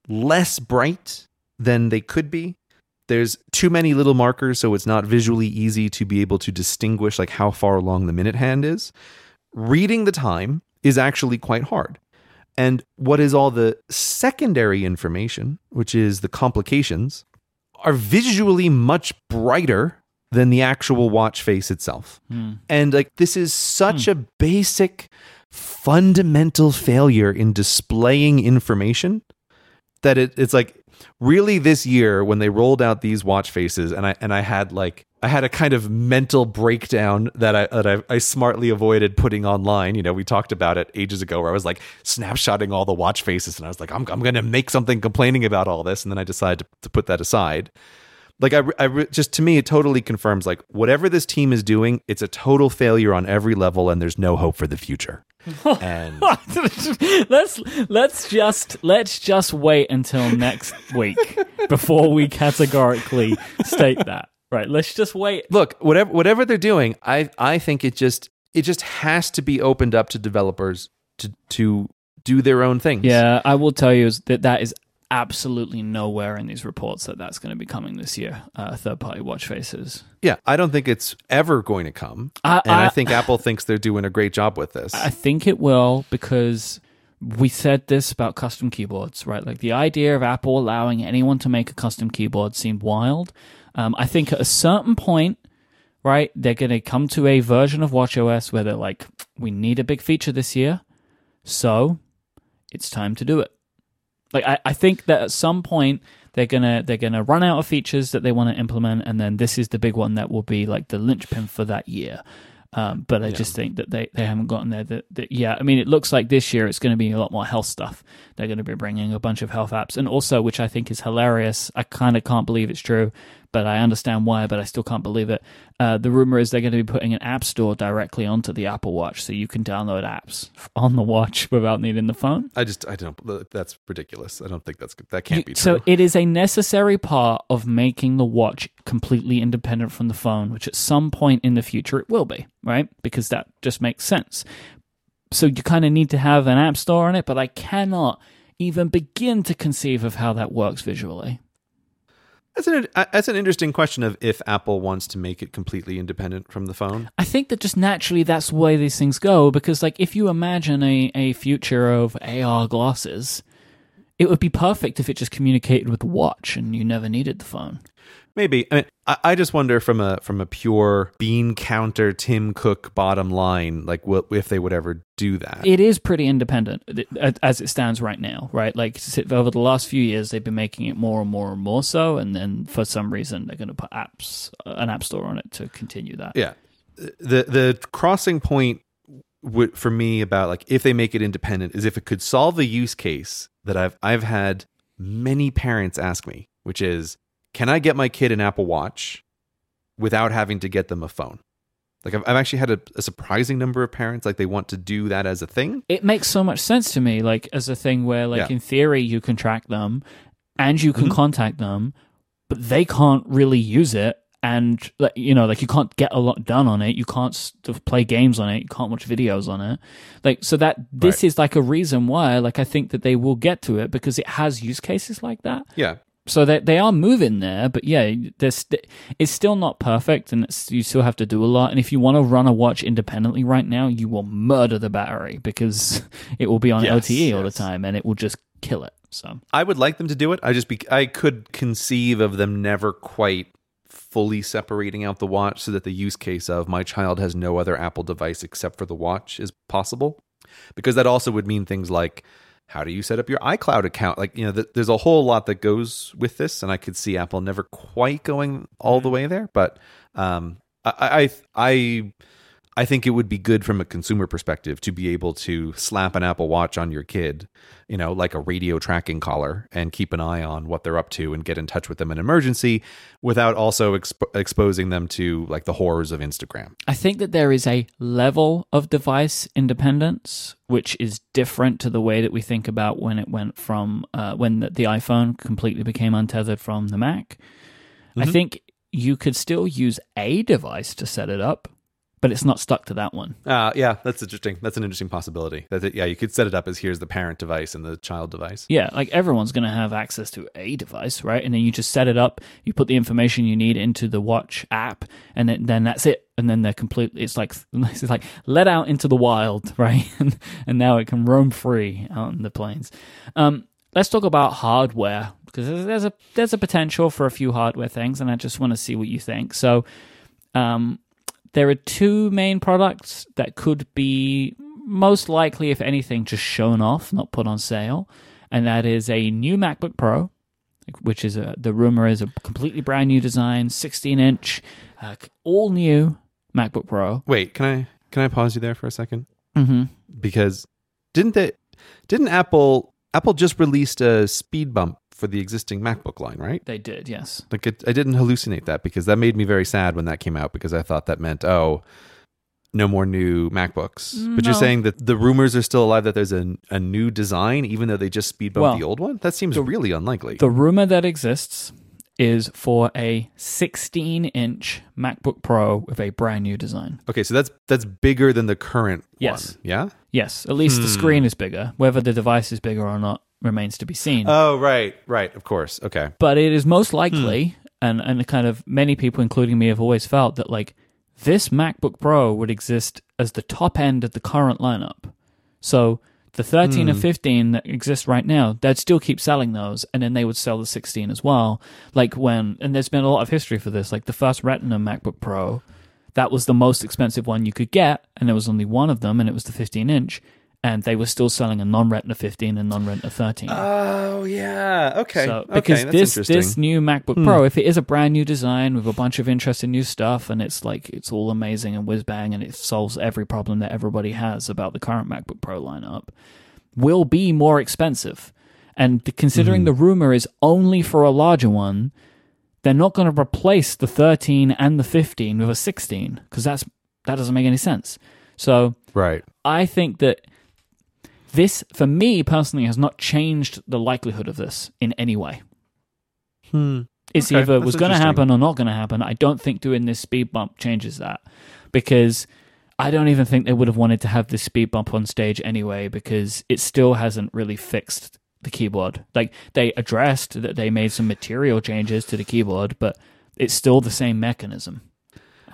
less bright than they could be. There's too many little markers so it's not visually easy to be able to distinguish like how far along the minute hand is. Reading the time is actually quite hard. And what is all the secondary information, which is the complications, are visually much brighter than the actual watch face itself. Hmm. And like this is such hmm. a basic fundamental failure in displaying information that it, it's like really this year when they rolled out these watch faces and I and I had like I had a kind of mental breakdown that I that I, I smartly avoided putting online. You know, we talked about it ages ago where I was like snapshotting all the watch faces and I was like, I'm I'm gonna make something complaining about all this, and then I decided to, to put that aside. Like I, I just to me, it totally confirms like whatever this team is doing, it's a total failure on every level, and there's no hope for the future. and let's let's just let's just wait until next week before we categorically state that. Right. Let's just wait. look whatever whatever they're doing i i think it just it just has to be opened up to developers to to do their own things Yeah, I will tell you is that that is absolutely nowhere in these reports that that's going to be coming this year. Uh, third party watch faces. yeah i don't think it's ever going to come I- and I, I- think apple thinks they're doing a great job with this I think it will because we said this about custom keyboards, right? Like the idea of Apple allowing anyone to make a custom keyboard seemed wild. Um, I think at a certain point, right, they're going to come to a version of WatchOS where they're like, we need a big feature this year, so it's time to do it. Like I, I think that at some point they're gonna they're gonna run out of features that they want to implement, and then this is the big one that will be like the linchpin for that year. Um, but I just think that they, they haven't gotten there. That, that yeah, I mean, it looks like this year it's going to be a lot more health stuff. They're going to be bringing a bunch of health apps, and also, which I think is hilarious. I kind of can't believe it's true, but I understand why. But I still can't believe it. Uh, the rumor is they're going to be putting an app store directly onto the Apple Watch, so you can download apps on the watch without needing the phone. I just I don't. That's ridiculous. I don't think that's that can't be true. So it is a necessary part of making the watch completely independent from the phone, which at some point in the future it will be, right? Because that just makes sense. So you kind of need to have an app store on it, but I cannot even begin to conceive of how that works visually. That's an uh, that's an interesting question of if Apple wants to make it completely independent from the phone. I think that just naturally that's the way these things go because like if you imagine a, a future of AR glasses, it would be perfect if it just communicated with the watch and you never needed the phone. Maybe. I mean, I, I just wonder from a from a pure bean counter Tim Cook bottom line, like what if they would ever do that? It is pretty independent uh, as it stands right now, right? Like over the last few years, they've been making it more and more and more so, and then for some reason, they're going to put apps, uh, an app store on it to continue that. Yeah. The the crossing point for me about like if they make it independent is if it could solve the use case that I've I've had many parents ask me, which is can I get my kid an Apple Watch without having to get them a phone? Like I've, I've actually had a, a, surprising number of parents like they want to do that as a thing. It makes so much sense to me, like as a thing where, like yeah. in theory, you can track them and you can mm-hmm. contact them, but they can't really use it. And you know, like you can't get a lot done on it. You can't play games on it. You can't watch videos on it. Like so that this right. is like a reason why, like I think that they will get to it because it has use cases like that. Yeah, so they they are moving there, but yeah, st- it's still not perfect, and you still have to do a lot. And if you want to run a watch independently right now, you will murder the battery because it will be on yes, LTE all the time, and it will just kill it. So I would like them to do it. I just be I could conceive of them never quite fully separating out the watch so that the use case of my child has no other Apple device except for the watch is possible, because that also would mean things like how do you set up your iCloud account? Like, you know, th- there's a whole lot that goes with this, and I could see Apple never quite going all the mm-hmm. way there. But um, I, I, I I think it would be good from a consumer perspective to be able to slap an Apple Watch on your kid, you know, like a radio tracking collar and keep an eye on what they're up to and get in touch with them in emergency without also exp- exposing them to like the horrors of Instagram. I think that there is a level of device independence which is different to the way that we think about when it went from uh, when the, the, iPhone completely became untethered from the Mac. Mm-hmm. I think you could still use a device to set it up but it's not stuck to that one. Uh, yeah, that's interesting. That's an interesting possibility. That it, yeah, you could set it up as here's the parent device and the child device. Yeah, like everyone's going to have access to a device, right? And then you just set it up. You put the information you need into the watch app, and then, then that's it. And then they're completely. It's like it's like let out into the wild, right? and, and now it can roam free out in the plains. Um, let's talk about hardware because there's a there's a potential for a few hardware things, and I just want to see what you think. So. Um, there are two main products that could be most likely, if anything, just shown off, not put on sale. And that is a new MacBook Pro, which is a, the rumor is a completely brand new design, 16 inch, uh, all new MacBook Pro. Wait, can I can I pause you there for a 2nd mm-hmm. Because didn't they didn't Apple Apple just released a speed bump for the existing MacBook line, right? They did, yes. Like it, I didn't hallucinate that because that made me very sad when that came out because I thought that meant oh, no more new MacBooks. No. But you're saying that the rumors are still alive that there's a, a new design even though they just speed bumped well, the old one? That seems the, really unlikely. The rumor that exists is for a 16 inch MacBook Pro with a brand new design. Okay, so that's that's bigger than the current yes. one. Yeah? Yes. At least hmm. the screen is bigger. Whether the device is bigger or not remains to be seen. Oh, right, right, of course. Okay. But it is most likely, hmm. and, and kind of many people, including me, have always felt that like this MacBook Pro would exist as the top end of the current lineup. So the 13 mm. and 15 that exist right now, they'd still keep selling those, and then they would sell the 16 as well. Like when, and there's been a lot of history for this. Like the first Retina MacBook Pro, that was the most expensive one you could get, and there was only one of them, and it was the 15 inch and they were still selling a non-Retina 15 and non-Retina 13. Oh yeah. Okay. So okay, because that's this. Hmm. this new MacBook Pro, if it is a brand new design with a bunch of interesting new stuff, and it's like it's all amazing and whiz bang, and it solves every problem that everybody has about the current MacBook Pro lineup, will be more expensive. And the- considering Hmm. the rumor is only for a larger one, they're not going to replace the 13 and the 15 with a 16 because that's that doesn't make any sense. So right. I think that this, for me personally, has not changed the likelihood of this in any way. Hmm. It's Okay, either was going to happen or not going to happen. I don't think doing this speed bump changes that because I don't even think they would have wanted to have this speed bump on stage anyway because it still hasn't really fixed the keyboard. Like they addressed that they made some material changes to the keyboard, but it's still the same mechanism.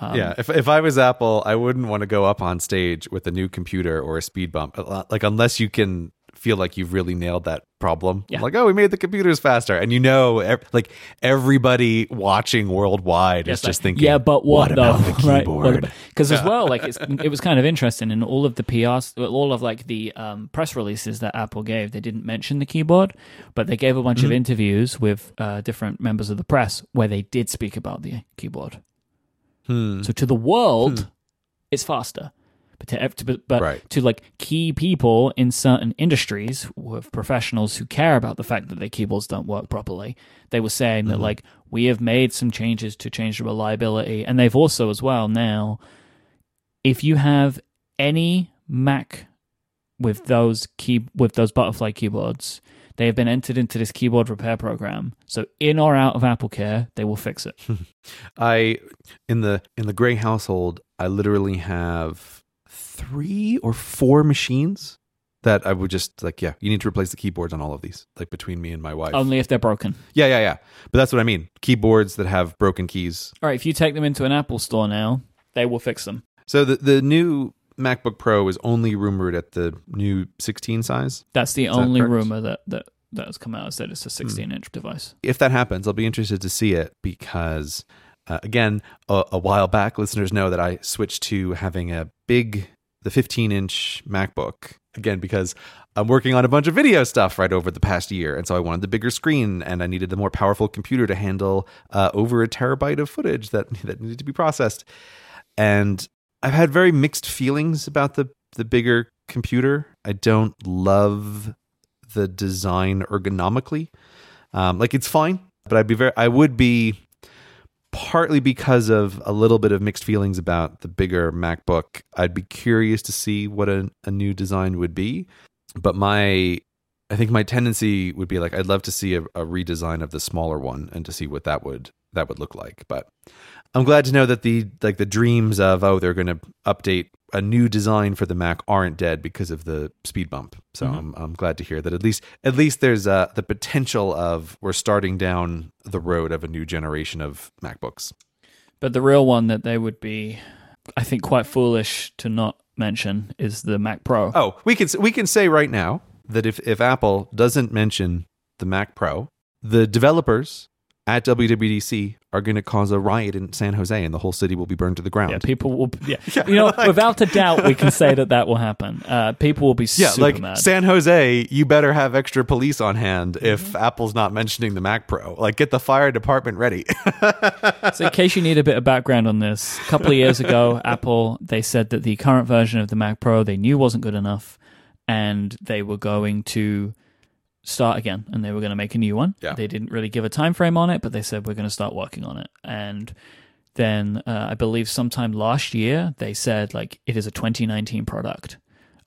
Um, yeah, if if I was Apple, I wouldn't want to go up on stage with a new computer or a speed bump, like unless you can feel like you've really nailed that problem. Yeah. Like, oh, we made the computers faster, and you know, ev- like everybody watching worldwide Yes, is just like, thinking, yeah, but what, about though? the keyboard? Because as well, like it's it was kind of interesting in all of the PRs, all of like the um, press releases that Apple gave. They didn't mention the keyboard, but they gave a bunch of Mm-hmm. interviews with uh, different members of the press where they did speak about the keyboard. Hmm. So to the world, it's faster. But to, to but, but Right. to like key people in certain industries with professionals who care about the fact that their keyboards don't work properly, they were saying Mm-hmm. that like we have made some changes to change the reliability, and they've also as well now, if you have any Mac with those key with those butterfly keyboards. They have been entered into this keyboard repair program. So in or out of Apple Care, they will fix it. I in the in the Grey household, I literally have three or four machines that I would just like. Yeah, you need to replace the keyboards on all of these, like between me and my wife. Only if they're broken. yeah, yeah, yeah. But that's what I mean. Keyboards that have broken keys. All right, if you take them into an Apple store now, they will fix them. So the the new MacBook Pro is only rumored at the new 16 size. That's the that only correct? rumor that, that that has come out. is that it's a 16 inch device. If that happens, I'll be interested to see it because, uh, again, a, a while back, listeners know that I switched to having a big, the 15 inch MacBook again because I'm working on a bunch of video stuff right over the past year, and so I wanted the bigger screen and I needed the more powerful computer to handle uh, over a terabyte of footage that that needed to be processed. And I've had very mixed feelings about the the bigger computer. I don't love the design ergonomically. Um, like it's fine, but I'd be very I would be partly because of a little bit of mixed feelings about the bigger MacBook. I'd be curious to see what a, a new design would be. But my I think my tendency would be like I'd love to see a, a redesign of the smaller one and to see what that would that would look like. But I'm glad to know that the like the dreams of oh they're going to update a new design for the Mac aren't dead because of the speed bump. So Mhm. I'm I'm glad to hear that at least at least there's uh, the potential of we're starting down the road of a new generation of MacBooks. But the real one that they would be, I think, quite foolish to not mention is the Mac Pro. Oh, we can we can say right now that if if Apple doesn't mention the Mac Pro, the developers at WWDC are going to cause a riot in San Jose, and the whole city will be burned to the ground. Yeah, people will. Yeah, you know, without a doubt, we can say that that will happen. Uh, people will be Yeah, super like mad. San Jose, you better have extra police on hand if Mm-hmm. Apple's not mentioning the Mac Pro. Like, get the fire department ready. So, in case you need a bit of background on this, a couple of years ago, Apple they said that the current version of the Mac Pro they knew wasn't good enough, and they were going to start again, and they were going to make a new one. Yeah. They didn't really give a time frame on it, but they said we're going to start working on it. And then uh, I believe sometime last year they said like it is a 2019 product.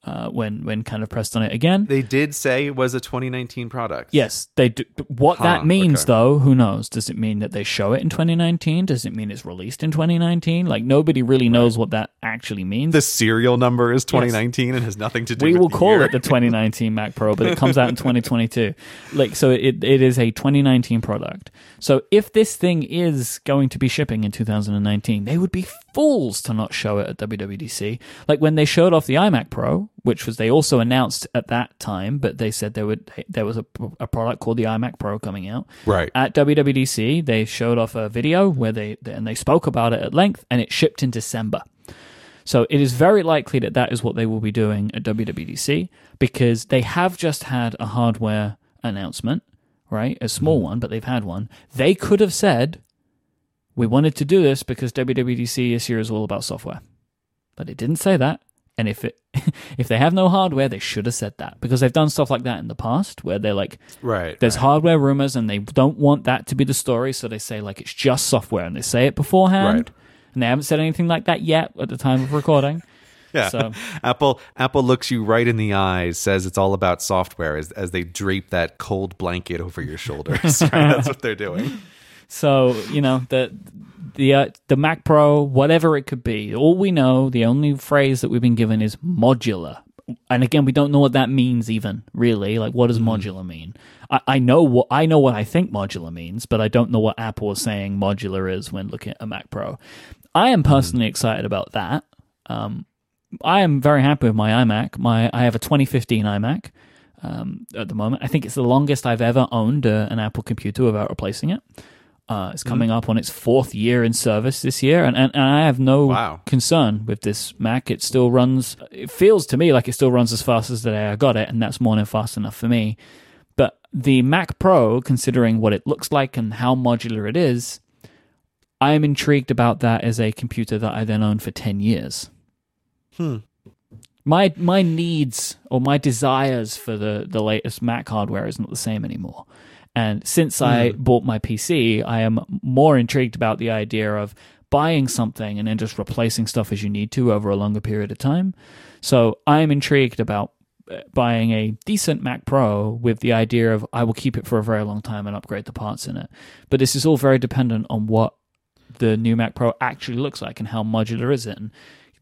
Uh, when when kind of pressed on it again, they did say it was a 2019 product. Yes, they do. What Huh, that means, okay. though, who knows? Does it mean that they show it in 2019? Does it mean it's released in 2019? Like nobody really knows what that actually means. The serial number is 2019 and has nothing to do with it. we will call year. it the 2019 Mac Pro, but it comes out in 2022. Like so, it it is a 2019 product. So if this thing is going to be shipping in 2019, they would be fools to not show it at WWDC. Like when they showed off the iMac Pro, which was they also announced at that time, but they said there would there was a, a product called the iMac Pro coming out. Right. At WWDC, they showed off a video where they and they spoke about it at length, and it shipped in December. So it is very likely that that is what they will be doing at WWDC because they have just had a hardware announcement, right? A small mm-hmm. one, but they've had one. They could have said, we wanted to do this because WWDC this year is all about software. But it didn't say that. And if it if they have no hardware, they should have said that because they've done stuff like that in the past where they're like, Right. there's right. hardware rumors and they don't want that to be the story, so they say like it's just software and they say it beforehand. Right. And they haven't said anything like that yet at the time of recording. Yeah. So- Apple Apple looks you right in the eyes, says it's all about software as as they drape that cold blanket over your shoulders. right? That's what they're doing. So you know the the uh, the Mac Pro, whatever it could be. All we know, the only phrase that we've been given is modular. And again, we don't know what that means. Even really, like, what does modular mean? I, I know what I know what I think modular means, but I don't know what Apple is saying modular is when looking at a Mac Pro. I am personally excited about that. Um, I am very happy with my iMac. My I have a 2015 iMac um, at the moment. I think it's the longest I've ever owned uh, an Apple computer without replacing it. Uh, it's coming up on its fourth year in service this year, and, and, and I have no Wow. concern with this Mac. It still runs. It feels to me like it still runs as fast as the day I got it, and that's more than fast enough for me. But the Mac Pro, considering what it looks like and how modular it is, I am intrigued about that as a computer that I then own for ten years. Hmm. My my needs or my desires for the the latest Mac hardware is not the same anymore. And since I bought my PC, I am more intrigued about the idea of buying something and then just replacing stuff as you need to over a longer period of time. So I am intrigued about uh, buying a decent Mac Pro with the idea of I will keep it for a very long time and upgrade the parts in it. But this is all very dependent on what the new Mac Pro actually looks like and how modular is it and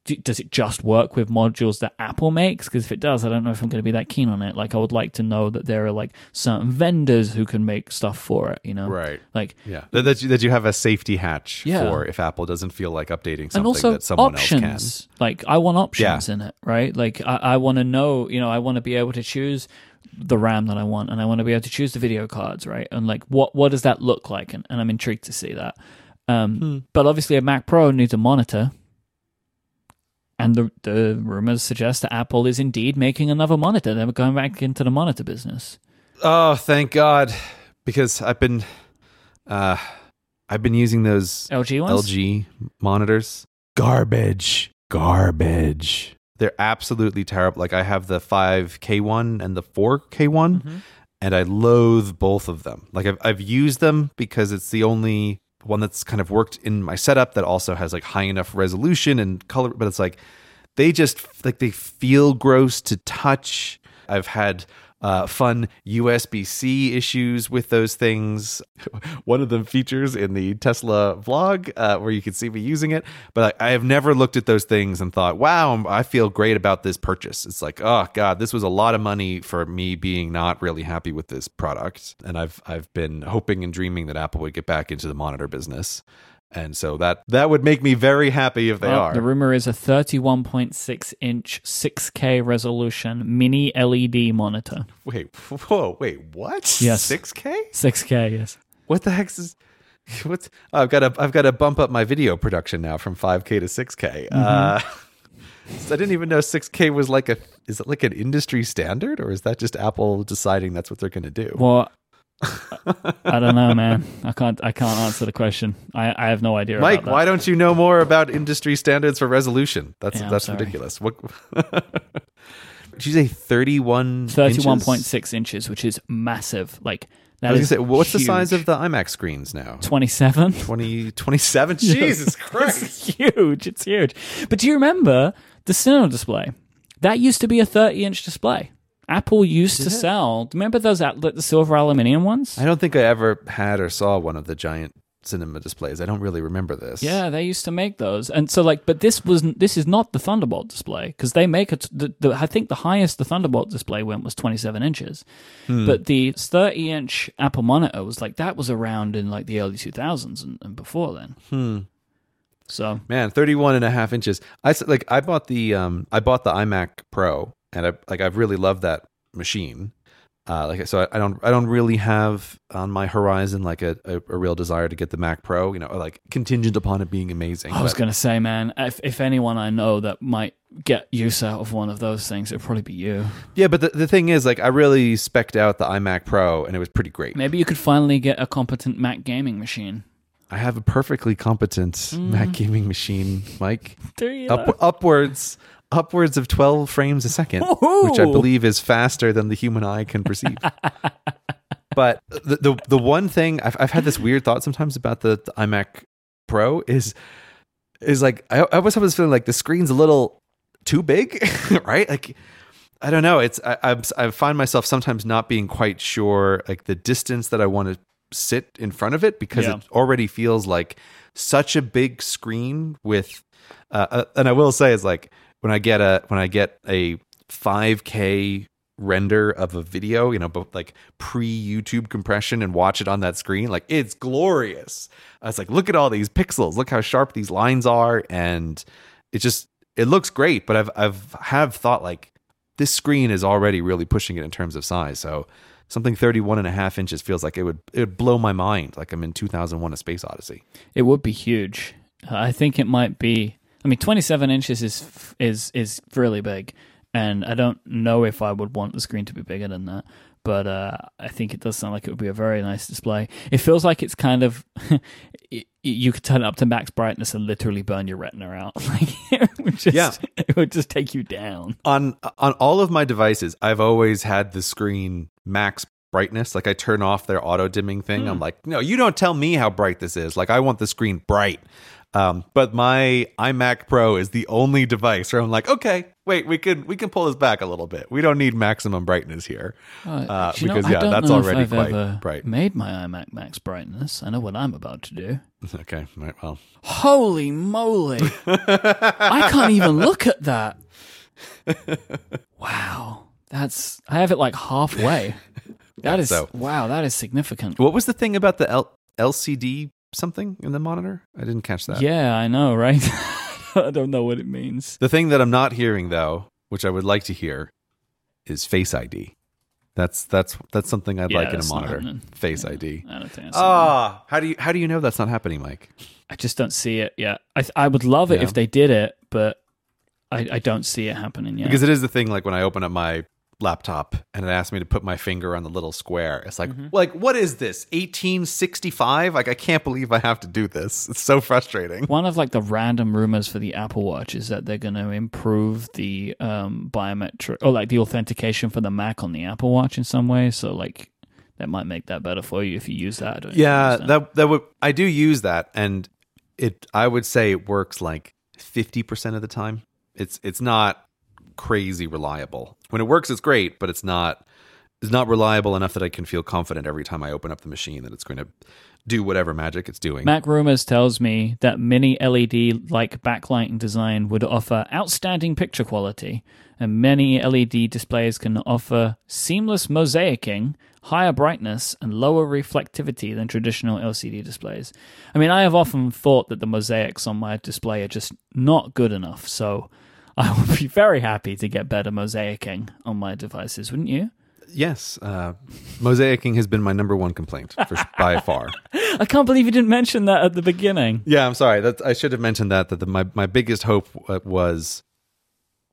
does it just work with modules that Apple makes? Because if it does, I don't know if I'm going to be that keen on it. Like, I would like to know that there are like certain vendors who can make stuff for it. You know, Right. Like, Yeah. That, that, you, that you have a safety hatch Yeah. for if Apple doesn't feel like updating something and also that someone options. else can. Like, I want options Yeah. in it, right? Like, I, I want to know. You know, I want to be able to choose the RAM that I want, and I want to be able to choose the video cards, right? And like, what what does that look like? And, and I'm intrigued to see that. Um, Hmm. But obviously, a Mac Pro needs a monitor. And the the rumors suggest that Apple is indeed making another monitor. They're going back into the monitor business. Oh, thank God. Because I've been uh I've been using those LG ones. LG monitors. Garbage. Garbage. They're absolutely terrible. Like I have the 5K one and the 4K one, Mhm. and I loathe both of them. Like I've I've used them because it's the only one that's kind of worked in my setup that also has like high enough resolution and color, but it's like they just like they feel gross to touch. I've had uh, fun USB C issues with those things. One of them features in the Tesla vlog uh, where you can see me using it. But I, I have never looked at those things and thought, wow, I feel great about this purchase. It's like, oh God, this was a lot of money for me being not really happy with this product. And I've I've been hoping and dreaming that Apple would get back into the monitor business. And so that that would make me very happy if they Well, are. The rumor is a 31.6 inch 6K resolution mini LED monitor. Wait, whoa, wait, what? Yes. 6K? 6K, yes. What the heck is what's oh, I've got to I've got to bump up my video production now from 5K to 6K. Uh so I didn't even know 6K was like a is it like an industry standard or is that just Apple deciding that's what they're going to do? Well, I don't know, man. I can't. I can't answer the question. I, I have no idea. Myke, about that. why don't you know more about industry standards for resolution? That's Yeah, that's ridiculous. What Did you say 31 Thirty-one point inches? which is massive. Like I was to say what's the size of the iMacs screens now? twenty-seven? 20 27 Jesus Christ. it's huge. It's huge. But do you remember the Cinema display? That used to be a thirty-inch display. Apple used to sell. Remember those al- the silver aluminium ones? I don't think I ever had or saw one of the giant cinema displays. I don't really remember this. Yeah, they used to make those, and so like, but this was this is not the Thunderbolt display because they make it. The, the, I think the highest the Thunderbolt display went was twenty seven inches, but the thirty inch Apple monitor was like that was around in like the early two thousands and, and before then. Hmm. So Man, 31 and a half inches. I like I bought the um I bought the iMac Pro and I like I've really loved that machine. Uh, like so, I, I don't I don't really have on my horizon like a, a, a real desire to get the Mac Pro. You know, like contingent upon it being amazing. I was But- going to say, man, if, if anyone I know that might get use out of one of those things, it'd probably be you. yeah, but the, the thing is, like, I really specked out the iMac Pro, and it was pretty great. Maybe you could finally get a competent Mac gaming machine. I have a perfectly competent Mac gaming machine, Myke. Up, upwards upwards of 12 frames a second Woohoo! which i believe is faster than the human eye can perceive but the, the the one thing I've, I've had this weird thought sometimes about the, the imac pro is is like I, I always have this feeling like the screen's a little too big right like i don't know it's I, I'm, I find myself sometimes not being quite sure like the distance that i want to sit in front of it because Yeah. it already feels like such a big screen with uh, uh, and i will say is like when i get a when i get a 5k render of a video you know both like pre youtube compression and watch it on that screen like it's glorious i was like look at all these pixels look how sharp these lines are and it just it looks great but i've i've have thought like this screen is already really pushing it in terms of size so something 31 and a half inches feels like it would it would blow my mind like i'm in 2001 a space odyssey It would be huge. I think it might be. I mean, 27 inches is is is really big, and I don't know if I would want the screen to be bigger than that. But uh, I think it does sound like it would be a very nice display. It feels like it's kind of you could turn it up to max brightness and literally burn your retina out. Like it would just, Yeah. it would just take you down. on on all of my devices i've always had the screen max brightness like i turn off their auto dimming thing i'm like no you don't tell me how bright this is like i want the screen bright um, but my imac pro is the only device where i'm like okay wait we can we can pull this back a little bit we don't need maximum brightness here uh, Do you know, because yeah that's already quite bright Made my iMac max brightness. I know what I'm about to do. okay right well Holy moly. I can't even look at that. Wow. That's I have it like halfway. That is so- wow, that is significant. what was the thing about the L- lcd something in the monitor i didn't catch that Yeah, I know, right? I don't know what it means. The thing that I'm not hearing though, which I would like to hear, is Face ID. That's that's that's something I'd Yeah, like in a monitor. Face Yeah. ID. I don't think that's Ah, how do you how do you know that's not happening, Myke? I just don't see it yet. I th- I would love it Yeah. if they did it, but I, I don't see it happening yet. Because it is the thing. Like when I open up my laptop and it asks me to put my finger on the little square, it's like Mm-hmm. like what is this? 1865? Like I can't believe I have to do this. It's so frustrating. One of like the random rumors for the Apple Watch is that they're going to improve the um, biometric or like the authentication for the Mac on the Apple Watch in some way. So like that might make that better for you if you use that. Don't know you Yeah, that that would I do use that, and it I would say it works like fifty percent of the time. It's it's not crazy reliable. When it works, it's great, but it's not it's not reliable enough that I can feel confident every time I open up the machine that it's going to do whatever magic it's doing. Mac Rumors tells me that mini LED like backlighting design would offer outstanding picture quality, and many LED displays can offer seamless mosaicing, higher brightness, and lower reflectivity than traditional LCD displays. I mean, I have often thought that the mosaics on my display are just not good enough, so I would be very happy to get better mosaicing on my devices, wouldn't you? yes, uh, mosaicing has been my number one complaint for, by far. I can't believe you didn't mention that at the beginning. Yeah, I'm sorry. That I should have mentioned that. That the, my my biggest hope uh, was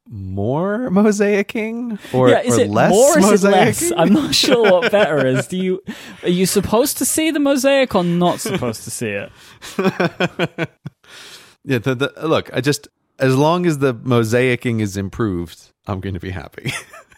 more mosaicing or, yeah, is or it less more? Is it mosaicing. less? I'm not sure what better is. Do you are you supposed to see the mosaic or not supposed to see it? yeah, the, the, look, I just as long as the mosaicing is improved, I'm going to be happy.